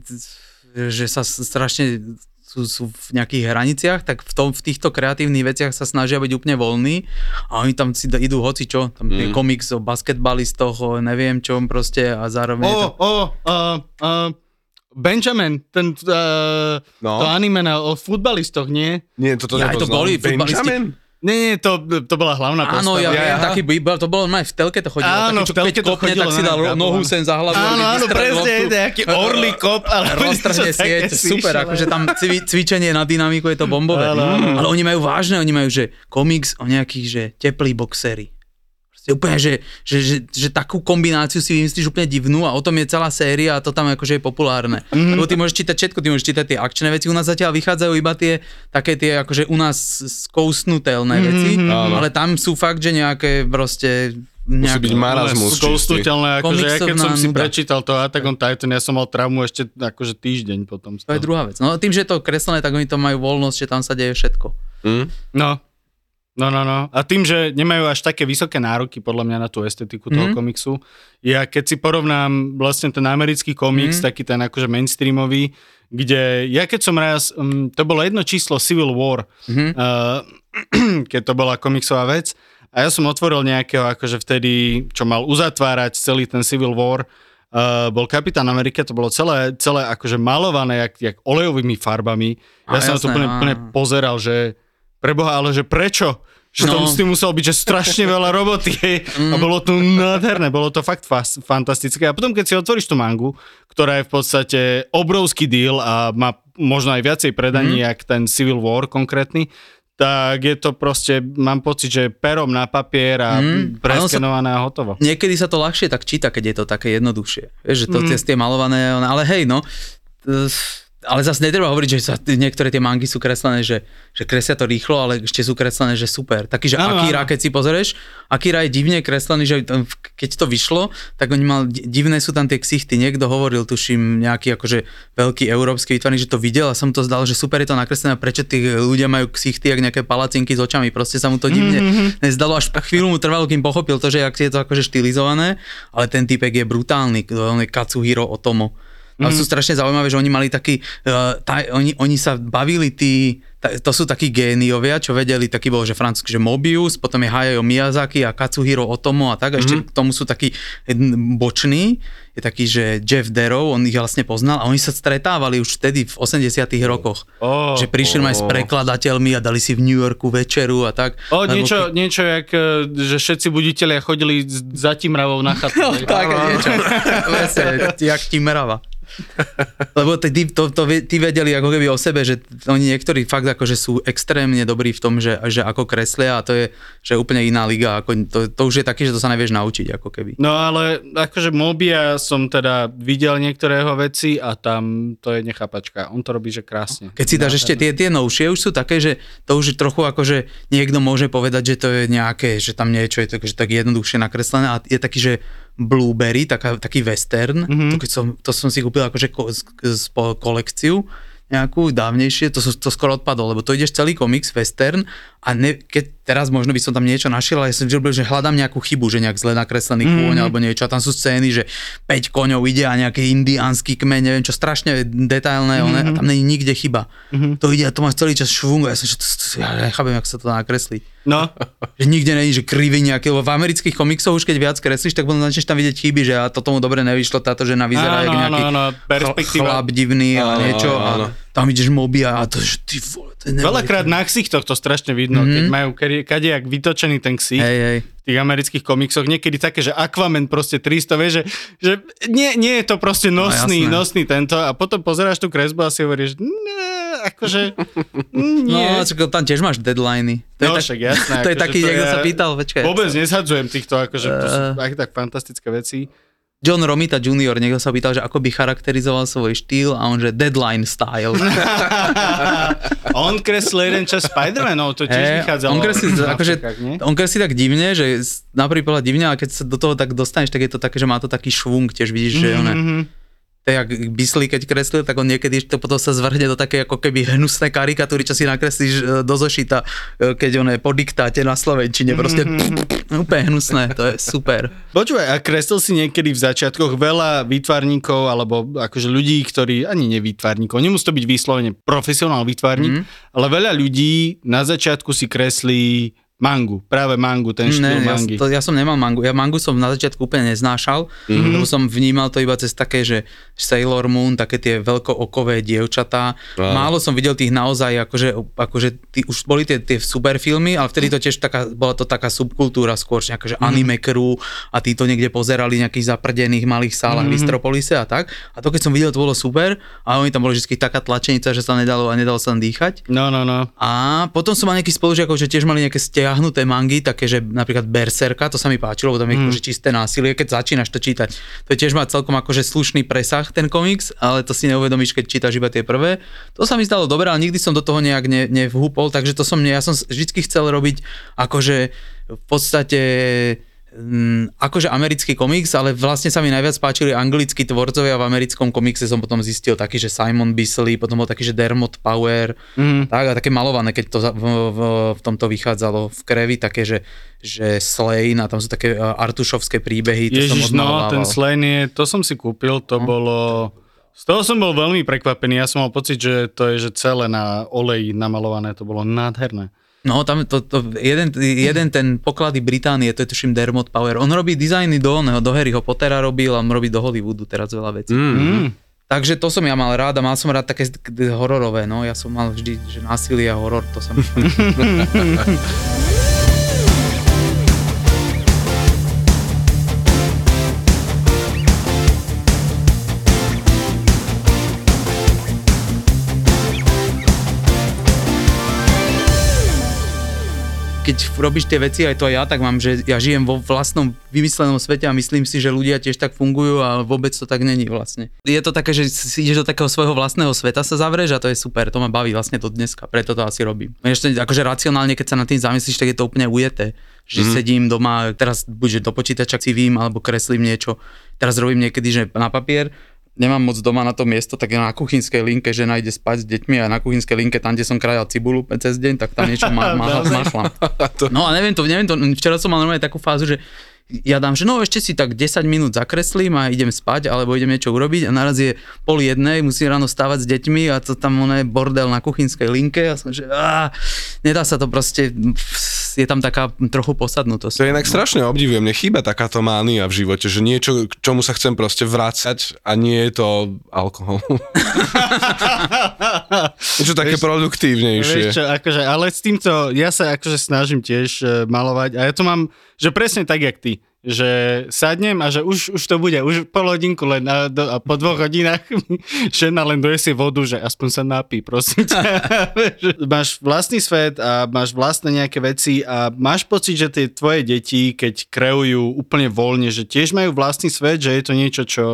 že sa strašne sú, sú v nejakých hraniciach, tak v, tom, v týchto kreatívnych veciach sa snažia byť úplne voľní a oni tam si idú hoci čo, tam je Mm. komiks o basketbalistoch, o neviem čom proste a zároveň O, to... o, uh, uh, Benjamin, ten, uh, No. to anime na, o futbalistoch, nie? Nie, toto Ja, to boli futbalisti. Nie, nie, to, to bola hlavná postava. Áno, ja viem, ja. taký býbal, to bolo aj v telke to chodilo, Áno, taký, čo v telke keď to kopne, chodilo, tak si dal nohu sem za hlavu. Áno, áno, presne, nejaký orly kop, ale roztrhne sieť, si super, akože tam cvi, cvičenie na dynamiku je to bombové. Áno, áno. Ale oni majú vážne, oni majú, že komiks o nejakých, že teplí boxery. Proste úplne, že, že, že, že, takú kombináciu si vymyslíš úplne divnú a o tom je celá séria a to tam akože je populárne. Mm-hmm. Lebo ty môžeš čítať všetko, ty môžeš čítať tie akčné veci, u nás zatiaľ vychádzajú iba tie také tie akože u nás skousnutelné Mhm, veci, Áno. ale tam sú fakt, že nejaké proste... Musí byť marazmus čistý. Skoustuteľné, akože ja keď som si nuda. prečítal to Attack on Titan, ja som mal traumu ešte akože týždeň potom. To je druhá vec. No tým, že je to kreslené, tak oni to majú voľnosť, že tam sa deje všetko. Hm? No. No, no, no. A tým, že nemajú až také vysoké nároky podľa mňa na tú estetiku toho Mhm. komiksu, ja keď si porovnám vlastne ten americký komiks, Mhm. taký ten akože mainstreamový, kde ja keď som raz, um, to bolo jedno číslo Civil War, Mhm. uh, keď to bola komiksová vec, a ja som otvoril nejakého akože vtedy, čo mal uzatvárať celý ten Civil War, uh, bol Kapitán Amerika, to bolo celé, celé akože malované jak, jak olejovými farbami. Ja A, som na to jasné, úplne, úplne pozeral, že preboha, ale že prečo? Že no. No. s tým muselo byť, že strašne veľa roboty a bolo to nádherné, bolo to fakt fas, fantastické. A potom, keď si otvoríš tú mangu, ktorá je v podstate obrovský deal a má možno aj viacej predaní, mm. jak ten Civil War konkrétny, tak je to proste, mám pocit, že perom na papier a mm. Mm. preskenované a hotovo. Niekedy sa to ľahšie tak číta, keď je to také jednoduchšie. Vieš, že to Mm. mm. tie malované, ale hej, no. Ale zase netreba hovoriť, že sa niektoré tie mangy sú kreslené, že, že kresia to rýchlo, ale ešte sú kreslené, že super. Taký, že Áno, Akira, áno. keď si pozrieš, Akira je divne kreslený, že keď to vyšlo, tak oni mal, di- divné sú tam tie ksichty. Niekto hovoril, tuším, nejaký akože veľký európsky výtvarník, že to videl a som to zdal, že super je to nakreslené, prečo tí ľudia majú ksichty, jak nejaké palacinky s očami, proste sa mu to divne mm-hmm. nezdalo, až chvíľu mu trvalo, kým pochopil to, že ak je to akože štilizované, ale ten typek je brutálny, on je Katsuhiro Otomo. A sú strašne zaujímavé, že oni mali taký, uh, tá, oni, oni sa bavili tí, to sú takí géniovia, čo vedeli, taký bol, že francúzsky, že Mobius, potom je Hayao Miyazaki a Katsuhiro Otomo a tak, a ešte k tomu sú takí boční, je taký, že Jeff Darrow, on ich vlastne poznal a oni sa stretávali už vtedy v 80 rokoch. Oh, že prišli aj s prekladateľmi a dali si v New Yorku večeru a tak. O, Lebo niečo, ke- niečo, jak, e, že všetci buditeľia chodili za Timravou na chatu. No, tak, niečo. Presne, jak ti merava. Lebo ty, to, to, ty vedeli ako keby o sebe, že oni niektorí fakt akože sú extrémne dobrí v tom, že, že ako kreslia a to je že úplne iná liga. Ako, to, to už je taký, že to sa nevieš naučiť ako keby. No ale akože Mobia som teda videl niektoré jeho veci a tam to je nechápačka. On to robí, že krásne. Keď si dáš ešte tie, tie novšie, už sú také, že to už je trochu ako, že niekto môže povedať, že to je nejaké, že tam niečo je tak, že tak jednoduchšie nakreslené a je taký, že Blueberry, taká, taký western, mm-hmm. to, keď som, to som si kúpil akože ko, z, z, kolekciu nejakú dávnejšie, to, to skoro odpadlo, lebo to ideš celý komiks, western a ne, keď teraz možno by som tam niečo našiel, ale ja som robil, že hľadám nejakú chybu, že nejak zle nakreslený mm-hmm. kôň alebo niečo a tam sú scény, že 5 koňov ide a nejaký indiánsky kmeň, neviem čo, strašne detailné, one, a tam není nikde chyba. Mm-hmm. To ide a to má celý čas švung a ja som, že ja nechápem, jak sa to nakreslí. No, Že nikde není, že krivy nejaké, lebo v amerických komiksoch už keď viac kreslíš, tak potom začneš tam vidieť chyby, že a to tomu dobre nevyšlo, táto žena vyzerá Áno, jak nejaký áno, áno, chlap divný a niečo áno. a tam ideš mobia a to, že ty vole, to je veľakrát na ksichtoch to strašne vidno, mm-hmm. keď majú kade- kadejak vytočený ten ksich. Hej, hej. v tých amerických komiksoch, niekedy také, že Aquaman proste 300, vieš, že, že nie, nie je to proste nosný, jasné. nosný tento a potom pozeráš tú kresbu a si hovoríš, ne, akože, nie. No, čak, tam tiež máš deadliny. To No, je, však jasné, to je akože taký, to niekto je- sa pýtal, počkaj. Vôbec nezhadzujem týchto, akože to sú aj tak fantastické veci. John Romita Jr., niekto sa pýtal, že ako by charakterizoval svoj štýl a on, že deadline style. A on kreslil jeden čas Spider-Manov, to tiež Hej, vychádzalo. on kreslí, akože, on kreslí tak divne, že s- na prvý pohľad divne, ale keď sa do toho tak dostaneš, tak je to také, že má to taký švung, tiež vidíš, že, one, Mhm. to je jak Bisley, keď kreslil, tak on niekedy to potom sa zvrhne do také ako keby hnusné karikatúry, čo si nakreslíš e, do zošita, e, keď on je po diktáte na Slovenčine, proste Mhm. úplne hnusné, to je super. Počúvaj, a kreslil si niekedy v začiatkoch veľa výtvarníkov, alebo akože ľudí, ktorí, ani nevýtvarníkov, nemusí to byť vyslovene profesionál výtvarník, Mhm. ale veľa ľudí na začiatku si kreslí mangu, práve mangu, ten štýl Ne, ja, mangy. to, ja som nemal mangu. Ja mangu som na začiatku úplne neznášal, Mhm. mm-hmm. lebo som vnímal to iba cez také, že Sailor Moon, také tie veľkookové dievčatá. Áno. Málo som videl tých naozaj, akože, akože tí, už boli tie, tie super filmy, ale vtedy to tiež taká, bola to taká subkultúra skôr, že akože Mhm. mm-hmm. anime crew a tí to niekde pozerali v nejakých zaprdených malých sálach Mhm. mm-hmm. v Istropolise a tak. A to keď som videl, to bolo super a oni tam boli vždy taká tlačenica, že sa nedalo a nedalo sa tam dýchať. No, no, no. A potom som mal nejakých spolužiakov, že tiež mali nejaké stiahnuté mangy, také, že napríklad Berserka, to sa mi páčilo, lebo tam je mm. čisté násilie, keď začínaš to čítať. To je tiež má celkom akože slušný presah ten komiks, ale to si neuvedomíš, keď čítaš iba tie prvé. To sa mi zdalo dobre, ale nikdy som do toho nejak ne, nevhúpol, takže to som, ja som vždy chcel robiť akože v podstate akože americký komiks, ale vlastne sa mi najviac páčili anglickí tvorcovia v americkom komikse som potom zistil taký, že Simon Bisley, potom bol taký, že Dermot Power, Mhm. tak a také malované, keď to v, v, v tomto vychádzalo v krevi, také, že, že Slane a tam sú také artušovské príbehy, to som Ježiš, no, odmalovával. ten Slane je, to som si kúpil, to No. bolo... Z toho som bol veľmi prekvapený, ja som mal pocit, že to je že celé na oleji namalované, to bolo nádherné. No, tam to, to, jeden, jeden ten poklady Británie, to je tuším Dermot Power. On robí dizajny do oného, do Harryho Pottera robil a robí do Hollywoodu teraz veľa vecí. Mm. Takže to som ja mal rád a mal som rád také hororové, no. Ja som mal vždy, že násilie a horor, to sa keď robíš tie veci, aj to aj ja, tak mám, že ja žijem vo vlastnom vymyslenom svete a myslím si, že ľudia tiež tak fungujú a vôbec to tak není vlastne. Je to také, že si ideš do takého svojho vlastného sveta sa zavrieš a to je super, to ma baví vlastne do dneska, preto to asi robím. Ešte akože racionálne, keď sa nad tým zamyslíš, tak je to úplne ujeté. Že mm-hmm. sedím doma, teraz buď do počítača civím alebo kreslím niečo. Teraz robím niekedy, že na papier, nemám moc doma na to miesto, tak na kuchynskej linke, že ide spať s deťmi a na kuchynskej linke, tam, kde som krajal cibulu cez deň, tak tam niečo má, má, máchlam. No a neviem to, neviem to, včera som mal normálne takú fázu, že ja dám, že no ešte si tak 10 minút zakreslím a idem spať, alebo idem niečo urobiť a naraz je pol jednej, musím ráno stávať s deťmi a to tam ono je bordel na kuchynskej linke a som, že á, nedá sa to proste, je tam taká trochu posadnutosť. To je inak strašne obdivujem, mne chýba takáto mánia v živote, že niečo, k čomu sa chcem proste vrácať a nie je to alkohol. niečo také Vieš- produktívnejšie. Vieš čo, akože, ale s týmto, ja sa akože snažím tiež e, malovať a ja to mám, že presne tak, jak ty že sadnem a že už, už to bude, už pol hodinku len a, do, a po dvoch hodinách žena len dojesie vodu, že aspoň sa napí, prosím máš vlastný svet a máš vlastné nejaké veci a máš pocit, že tie tvoje deti, keď kreujú úplne voľne, že tiež majú vlastný svet, že je to niečo, čo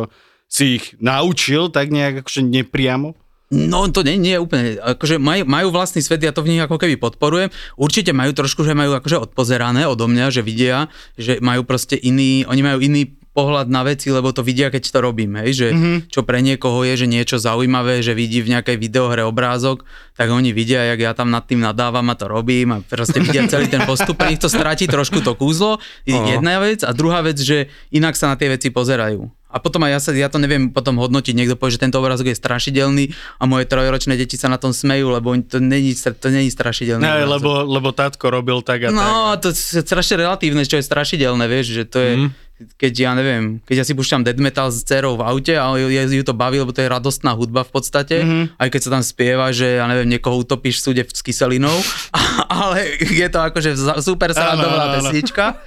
si ich naučil tak nejak akože nepriamo? No to nie, nie je úplne, akože majú, majú vlastný svet, ja to v nich ako keby podporujem. Určite majú trošku, že majú akože odpozerané odo mňa, že vidia, že majú proste iný, oni majú iný pohľad na veci, lebo to vidia, keď to robím, hej, že mm-hmm. čo pre niekoho je, že niečo zaujímavé, že vidí v nejakej videohre obrázok, tak oni vidia, jak ja tam nad tým nadávam a to robím a proste vidia celý ten postup, pre nich to stratí trošku to kúzlo, jedna vec a druhá vec, že inak sa na tie veci pozerajú. A potom aj ja, sa, ja to neviem potom hodnotiť, niekto povie, že tento obrázok je strašidelný a moje trojročné deti sa na tom smejú, lebo to není, to není strašidelný Ne, obrázok. lebo, lebo tátko robil tak a tak. No, to je strašne relatívne, čo je strašidelné, vieš, že to je, mm. Keď ja neviem, keď ja si púšťam death metal s dcerou v aute a ju, ju to baví, lebo to je radostná hudba v podstate, mm-hmm. aj keď sa tam spieva, že ja neviem, niekoho utopíš v súde s kyselinou, ale je to akože super áno. pesnička,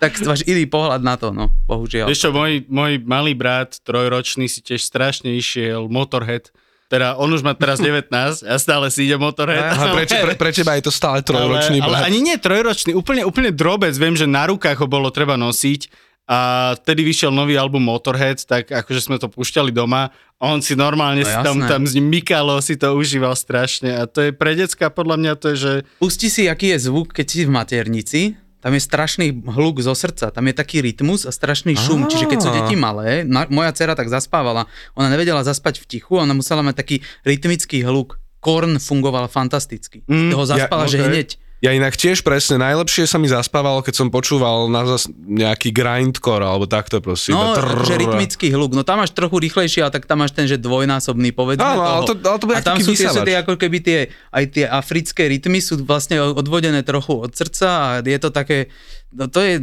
tak máš iný pohľad na to, no, bohužiaľ. Vieš čo, môj, môj malý brat, trojročný, si tiež strašne išiel Motorhead. Teda on už má teraz 19 a stále si ide Motorhead. A pre, pre, pre teba je to stále trojročný ale, ale brat. ani nie trojročný, úplne, úplne drobec. Viem, že na rukách ho bolo treba nosiť a vtedy vyšiel nový album Motorhead, tak akože sme to púšťali doma. On si normálne No si tam, tam s ním mykalo, si to užíval strašne. A to je pre decka podľa mňa to je, že Pusti si, aký je zvuk, keď si v maternici. Tam je strašný hluk zo srdca, tam je taký rytmus a strašný šum, čiže keď sú deti malé, na, moja dcera tak zaspávala, ona nevedela zaspať v tichu, ona musela mať taký rytmický hluk. Korn fungoval fantasticky. Mm, toho zaspala, ja- že hneď. Ja inak tiež presne, najlepšie sa mi zaspávalo, keď som počúval na zas nejaký grindcore, alebo takto proste. No, trrr. že rytmický hluk, no tam máš trochu rýchlejšie, ale tak tam máš ten, že dvojnásobný, povedzme Áno, ale to- ale to bude A tam sú tie, tie, ako keby tie, aj tie africké rytmy sú vlastne odvodené trochu od srdca a je to také, no to je,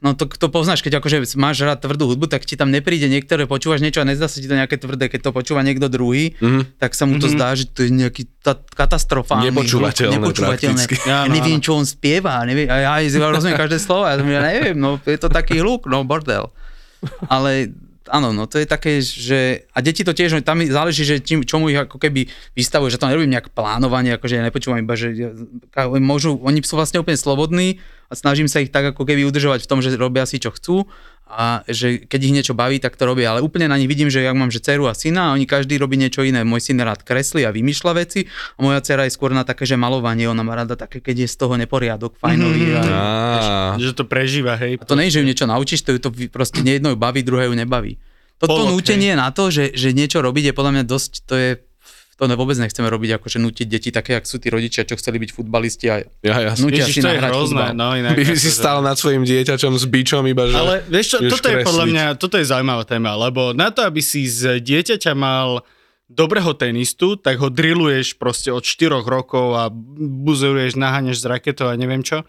no to, to poznáš, keď akože máš rád tvrdú hudbu, tak ti tam nepríde niektoré, počúvaš niečo a nezdá sa ti to nejaké tvrdé, keď to počúva niekto druhý, Mhm. tak sa mu to zdá, že to je nejaký ta, katastrofálny. Nepočúvateľné nepočúvateľné. Ja neviem, čo on spieva, neviem, a ja aj rozumiem každé slovo, ja, ja neviem, no je to taký hluk, no bordel. Ale áno, no to je také, že a deti to tiež, tam záleží, že čím, čomu ich ako keby vystavuje, že to nerobím nejak plánovanie, akože ja nepočúvam iba, že ja- môžu, oni sú vlastne úplne slobodní a snažím sa ich tak ako keby udržovať v tom, že robia si čo chcú a že keď ich niečo baví, tak to robia, ale úplne na nich vidím, že ja mám že dceru a syna a oni každý robí niečo iné. Môj syn rád kreslí a vymýšľa veci a moja dcera je skôr na také, že malovanie, ona má rada také, keď je z toho neporiadok, fajnový. Mhm. Á. Že to prežíva, hej. A to nie, že ju niečo naučíš, to ju to proste nejedno ju baví, druhé ju nebaví. Toto Polok, nútenie na to, že, že niečo robiť je podľa mňa dosť, to je, to ne, vôbec nechceme robiť, akože nutiť deti také, jak sú tí rodičia, čo chceli byť futbalisti a Ja, ja. nutia Ježiš, si nahrať hrozné, futbal. no inak. By si akože- stál nad svojim dieťaťom s bičom iba, že... Ale vieš čo, toto je podľa mňa, toto je zaujímavá téma, lebo na to, aby si z dieťaťa mal dobrého tenistu, tak ho drilluješ proste od 4 rokov a buzeruješ, naháňaš z raketou a neviem čo.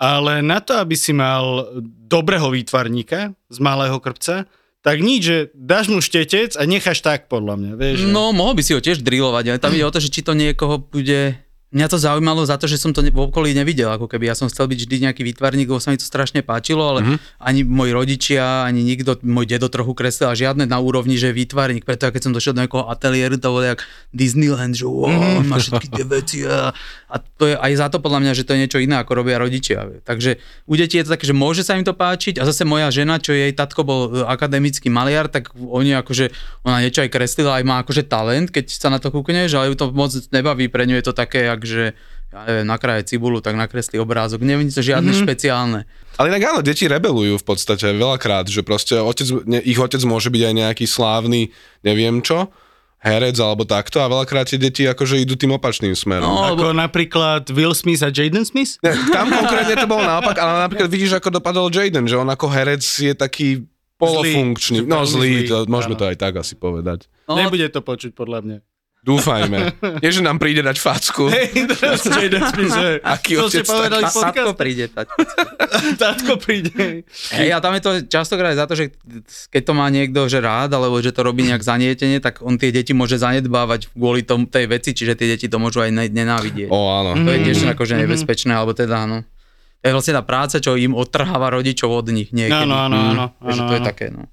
Ale na to, aby si mal dobrého výtvarníka z malého krpca, tak nič, že dáš mu štetec a necháš tak, podľa mňa, vieš. No, mohol by si ho tiež drillovať, ale tam ide o to, že či to niekoho bude... Mňa to zaujímalo za to, že som to v okolí nevidel, ako keby ja som chcel byť vždy nejaký výtvarník, lebo sa mi to strašne páčilo, ale Mhm. ani moji rodičia, ani nikto, môj dedo trochu kreslil a žiadne na úrovni, že je výtvarník, preto ja keď som došiel do nejakého ateliéru, to bolo jak Disneyland, že wow, Mhm. má všetky tie veci a, a to je aj za to podľa mňa, že to je niečo iné, ako robia rodičia. Takže u detí je to také, že môže sa im to páčiť a zase moja žena, čo jej tatko bol e, akademický maliar, tak oni akože, ona niečo aj kreslila, aj má akože talent, keď sa na to kúkneš, ale ju to moc nebaví, pre ňu je to také, jak že ja neviem, nakráje cibulu, tak nakreslí obrázok. Neviem, to žiadne mm-hmm. špeciálne. Ale inak áno, deti rebelujú v podstate veľakrát, že proste otec, ne, ich otec môže byť aj nejaký slávny, neviem čo, herec alebo takto a veľakrát tie deti akože idú tým opačným smerom. No, Ako napríklad Will Smith a Jaden Smith? Ne, tam konkrétne to bolo naopak, ale napríklad vidíš, ako dopadol Jaden, že on ako herec je taký polofunkčný. Zlý, no zlý, zlý, to, môžeme áno. to aj tak asi povedať. No, Nebude to počuť, podľa mňa. Dúfajme. Nie, že nám príde dať facku. Hej, teraz že... Aký to ste otec, povedali v Tatko podcast? príde. Tať. Tátko príde. Hej, a tam je to častokrát aj za to, že keď to má niekto že rád, alebo že to robí nejak zanietenie, tak on tie deti môže zanedbávať kvôli tom, tej veci, čiže tie deti to môžu aj ne- nenávidieť. Ó, áno. To je tiež Mhm. akože nebezpečné, alebo teda áno. To je vlastne tá práca, čo im odtrháva rodičov od nich niekedy. Áno, áno, áno. Takže to je také, no.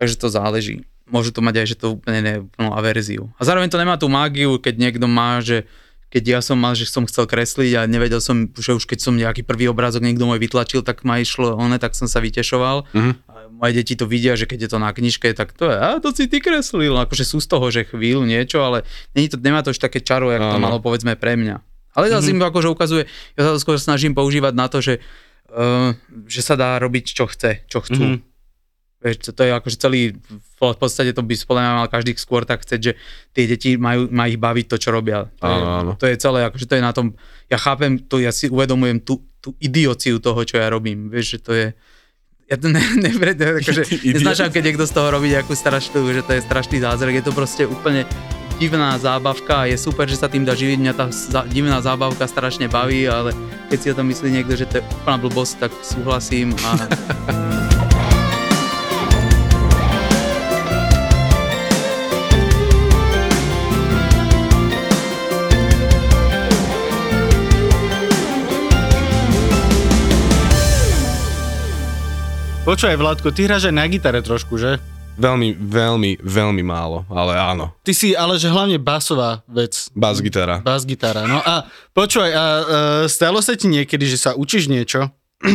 Takže to záleží. Môžu to mať aj, že to úplne ne, plnú averziu. A zároveň to nemá tú mágiu, keď niekto má, že keď ja som mal, že som chcel kresliť a nevedel som, že už keď som nejaký prvý obrázok niekto môj vytlačil, tak ma išlo one, tak som sa vytešoval. Mhm. A moje deti to vidia, že keď je to na knižke, tak to je, a to si ty kreslil. Akože sú z toho, že chvíľu niečo, ale není to, nemá to už také čaro, jak to Áno. malo povedzme pre mňa. Ale zase im to akože ukazuje, ja sa to skôr snažím používať na to, že, uh, že sa dá robiť čo chce, čo chcú. Mhm. Vieš, to, to je akože celý, v podstate to by mňa mal každý skôr tak chcieť, že tie deti majú, má ich baviť to, čo robia. To, je, Áno, áno. to je celé, akože to je na tom, ja chápem to, ja si uvedomujem tú, tú idiociu toho, čo ja robím. Vieš, že to je, ja to ne, ne, ne, akože, neznášam, keď niekto z toho robí nejakú strašnú, že to je strašný zázrak, je to proste úplne divná zábavka a je super, že sa tým dá živiť, mňa tá divná zábavka strašne baví, ale keď si o tom myslí niekto, že to je úplná blbosť, tak súhlasím a Počúvaj, Vládko, ty hráš aj na gitare trošku, že? Veľmi, veľmi, veľmi málo, ale áno. Ty si ale že hlavne basová vec. Bas gitara. Bas gitara. No a počúvaj, a, uh, stalo sa ti niekedy, že sa učíš niečo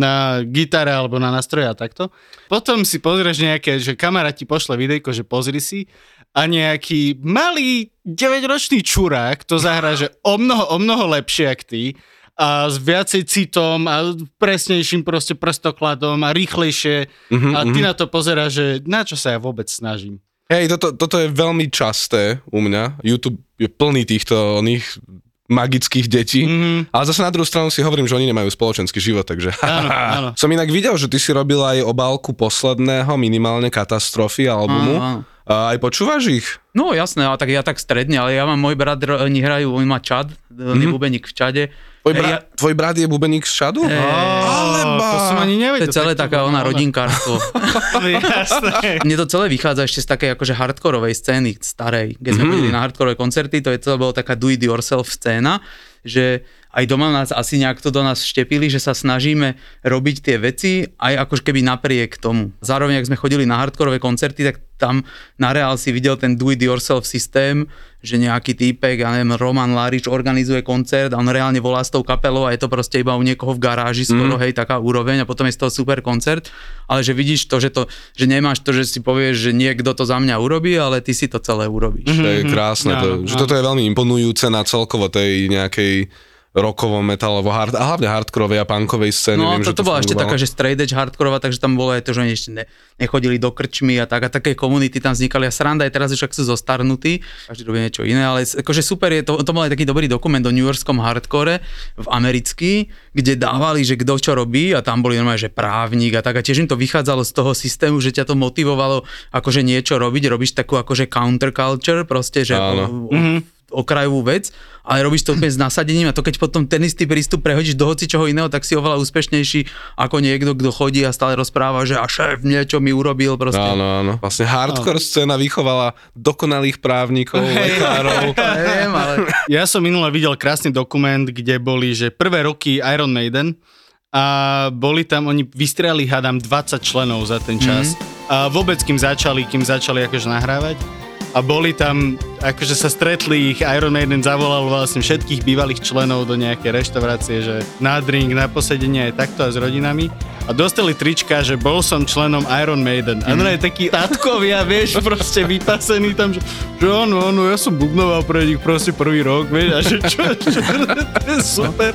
na gitare alebo na nástroje a takto. Potom si pozrieš nejaké, že kamarát ti pošle videjko, že pozri si a nejaký malý 9-ročný čurák to zahrá, že o mnoho, o mnoho lepšie jak ty a s viacej citom a presnejším proste prstokladom a rýchlejšie Mhm, a ty na to pozeráš, že na čo sa ja vôbec snažím. Hej, toto, toto je veľmi časté u mňa. YouTube je plný týchto oných magických detí. Mhm. Ale zase na druhú stranu si hovorím, že oni nemajú spoločenský život, takže... Áno, áno. Som inak videl, že ty si robil aj obálku posledného minimálne katastrofy albumu. Áno, áno. A aj počúvaš ich? No jasné, ale tak ja tak stredne, ale ja mám, môj brat, oni hrajú, on má čad, bubeník v čade. Tvoj, bra- ja, tvoj brat je bubeník z šadu? Hej. Alebo... To som ani to nevedel. je celé tak to taká ona rodinkárstvo. Jasné. Mne to celé vychádza ešte z takej akože hardkorovej scény starej. Keď sme Mhm. chodili na hardkorové koncerty, to je celé bolo taká do it yourself scéna, že aj doma nás asi nejak to do nás štepili, že sa snažíme robiť tie veci aj akož keby napriek tomu. Zároveň, ak sme chodili na hardkorové koncerty, tak tam na reál si videl ten do it yourself systém, že nejaký týpek, ja neviem, Roman Larič organizuje koncert a on reálne volá s tou kapelou a je to proste iba u niekoho v garáži skoro, Mhm. hej, taká úroveň a potom je z toho super koncert, ale že vidíš to, že, to, že nemáš to, že si povieš, že niekto to za mňa urobí, ale ty si to celé urobíš. To je krásne, to, Áno, že áno. toto je veľmi imponujúce na celkovo tej nejakej rokovo, metalovo, hard, a hlavne hardkorovej a punkovej scény. No Viem, to, že to bola ešte taká, že straight edge hardkorová, takže tam bolo aj to, že oni ešte ne, nechodili do krčmy a tak a také komunity tam vznikali a sranda aj teraz, že však sú zostarnutí, každý robí niečo iné, ale akože super je, to, to bol aj taký dobrý dokument o New Yorkskom hardcore v americký, kde dávali, že kto čo robí a tam boli normálne, že právnik a tak a tiež im to vychádzalo z toho systému, že ťa to motivovalo akože niečo robiť, robíš takú akože counterculture, proste, že Áno. o, o, okrajovú vec, ale robíš to úplne s nasadením a to keď potom ten istý prístup prehodíš do hoci čoho iného, tak si oveľa úspešnejší ako niekto, kto chodí a stále rozpráva, že a šéf niečo mi urobil proste. Áno, áno. Vlastne hardcore scéna vychovala dokonalých právnikov, lekárov. Neviem, ale Ja som minule videl krásny dokument, kde boli, že prvé roky Iron Maiden a boli tam, oni vystrelali, hádam, 20 členov za ten čas. A vôbec, kým začali, kým začali akože nahrávať. A boli tam, akože sa stretli ich, Iron Maiden zavolal vlastne všetkých bývalých členov do nejakej reštaurácie, že na drink, na posedenie aj takto a s rodinami. A dostali trička, že bol som členom Iron Maiden. A no je taký tatkovia, vieš, proste vypasený tam, že, že áno, áno, ja som bubnoval pre nich proste prvý rok, vieš, a že čo, čo, to je super.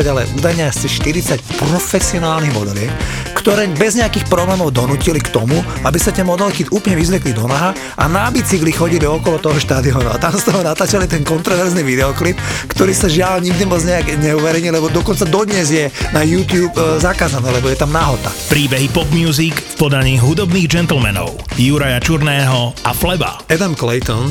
ale údajne asi 40 profesionálnych modeliek, ktoré bez nejakých problémov donútili k tomu, aby sa tie modelky úplne vyzvekli do naha a na bicykli chodili okolo toho štadiónu. A tam z toho natáčali ten kontroverzný videoklip, ktorý sa žiaľ nikdy moc nejak neuverejnil, lebo dokonca dodnes je na YouTube e, zakázané, lebo je tam nahota. Príbehy pop music v podaní hudobných gentlemanov Juraja Čurného a Fleba. Adam Clayton,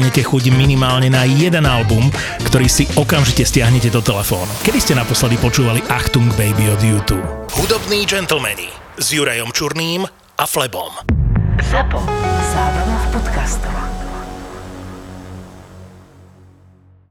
dostanete chuť minimálne na jeden album, ktorý si okamžite stiahnete do telefónu. Kedy ste naposledy počúvali Achtung Baby od YouTube? Hudobní gentlemani s Jurajom Čurným a Flebom. ZAPO. Zábrná v podcastovách.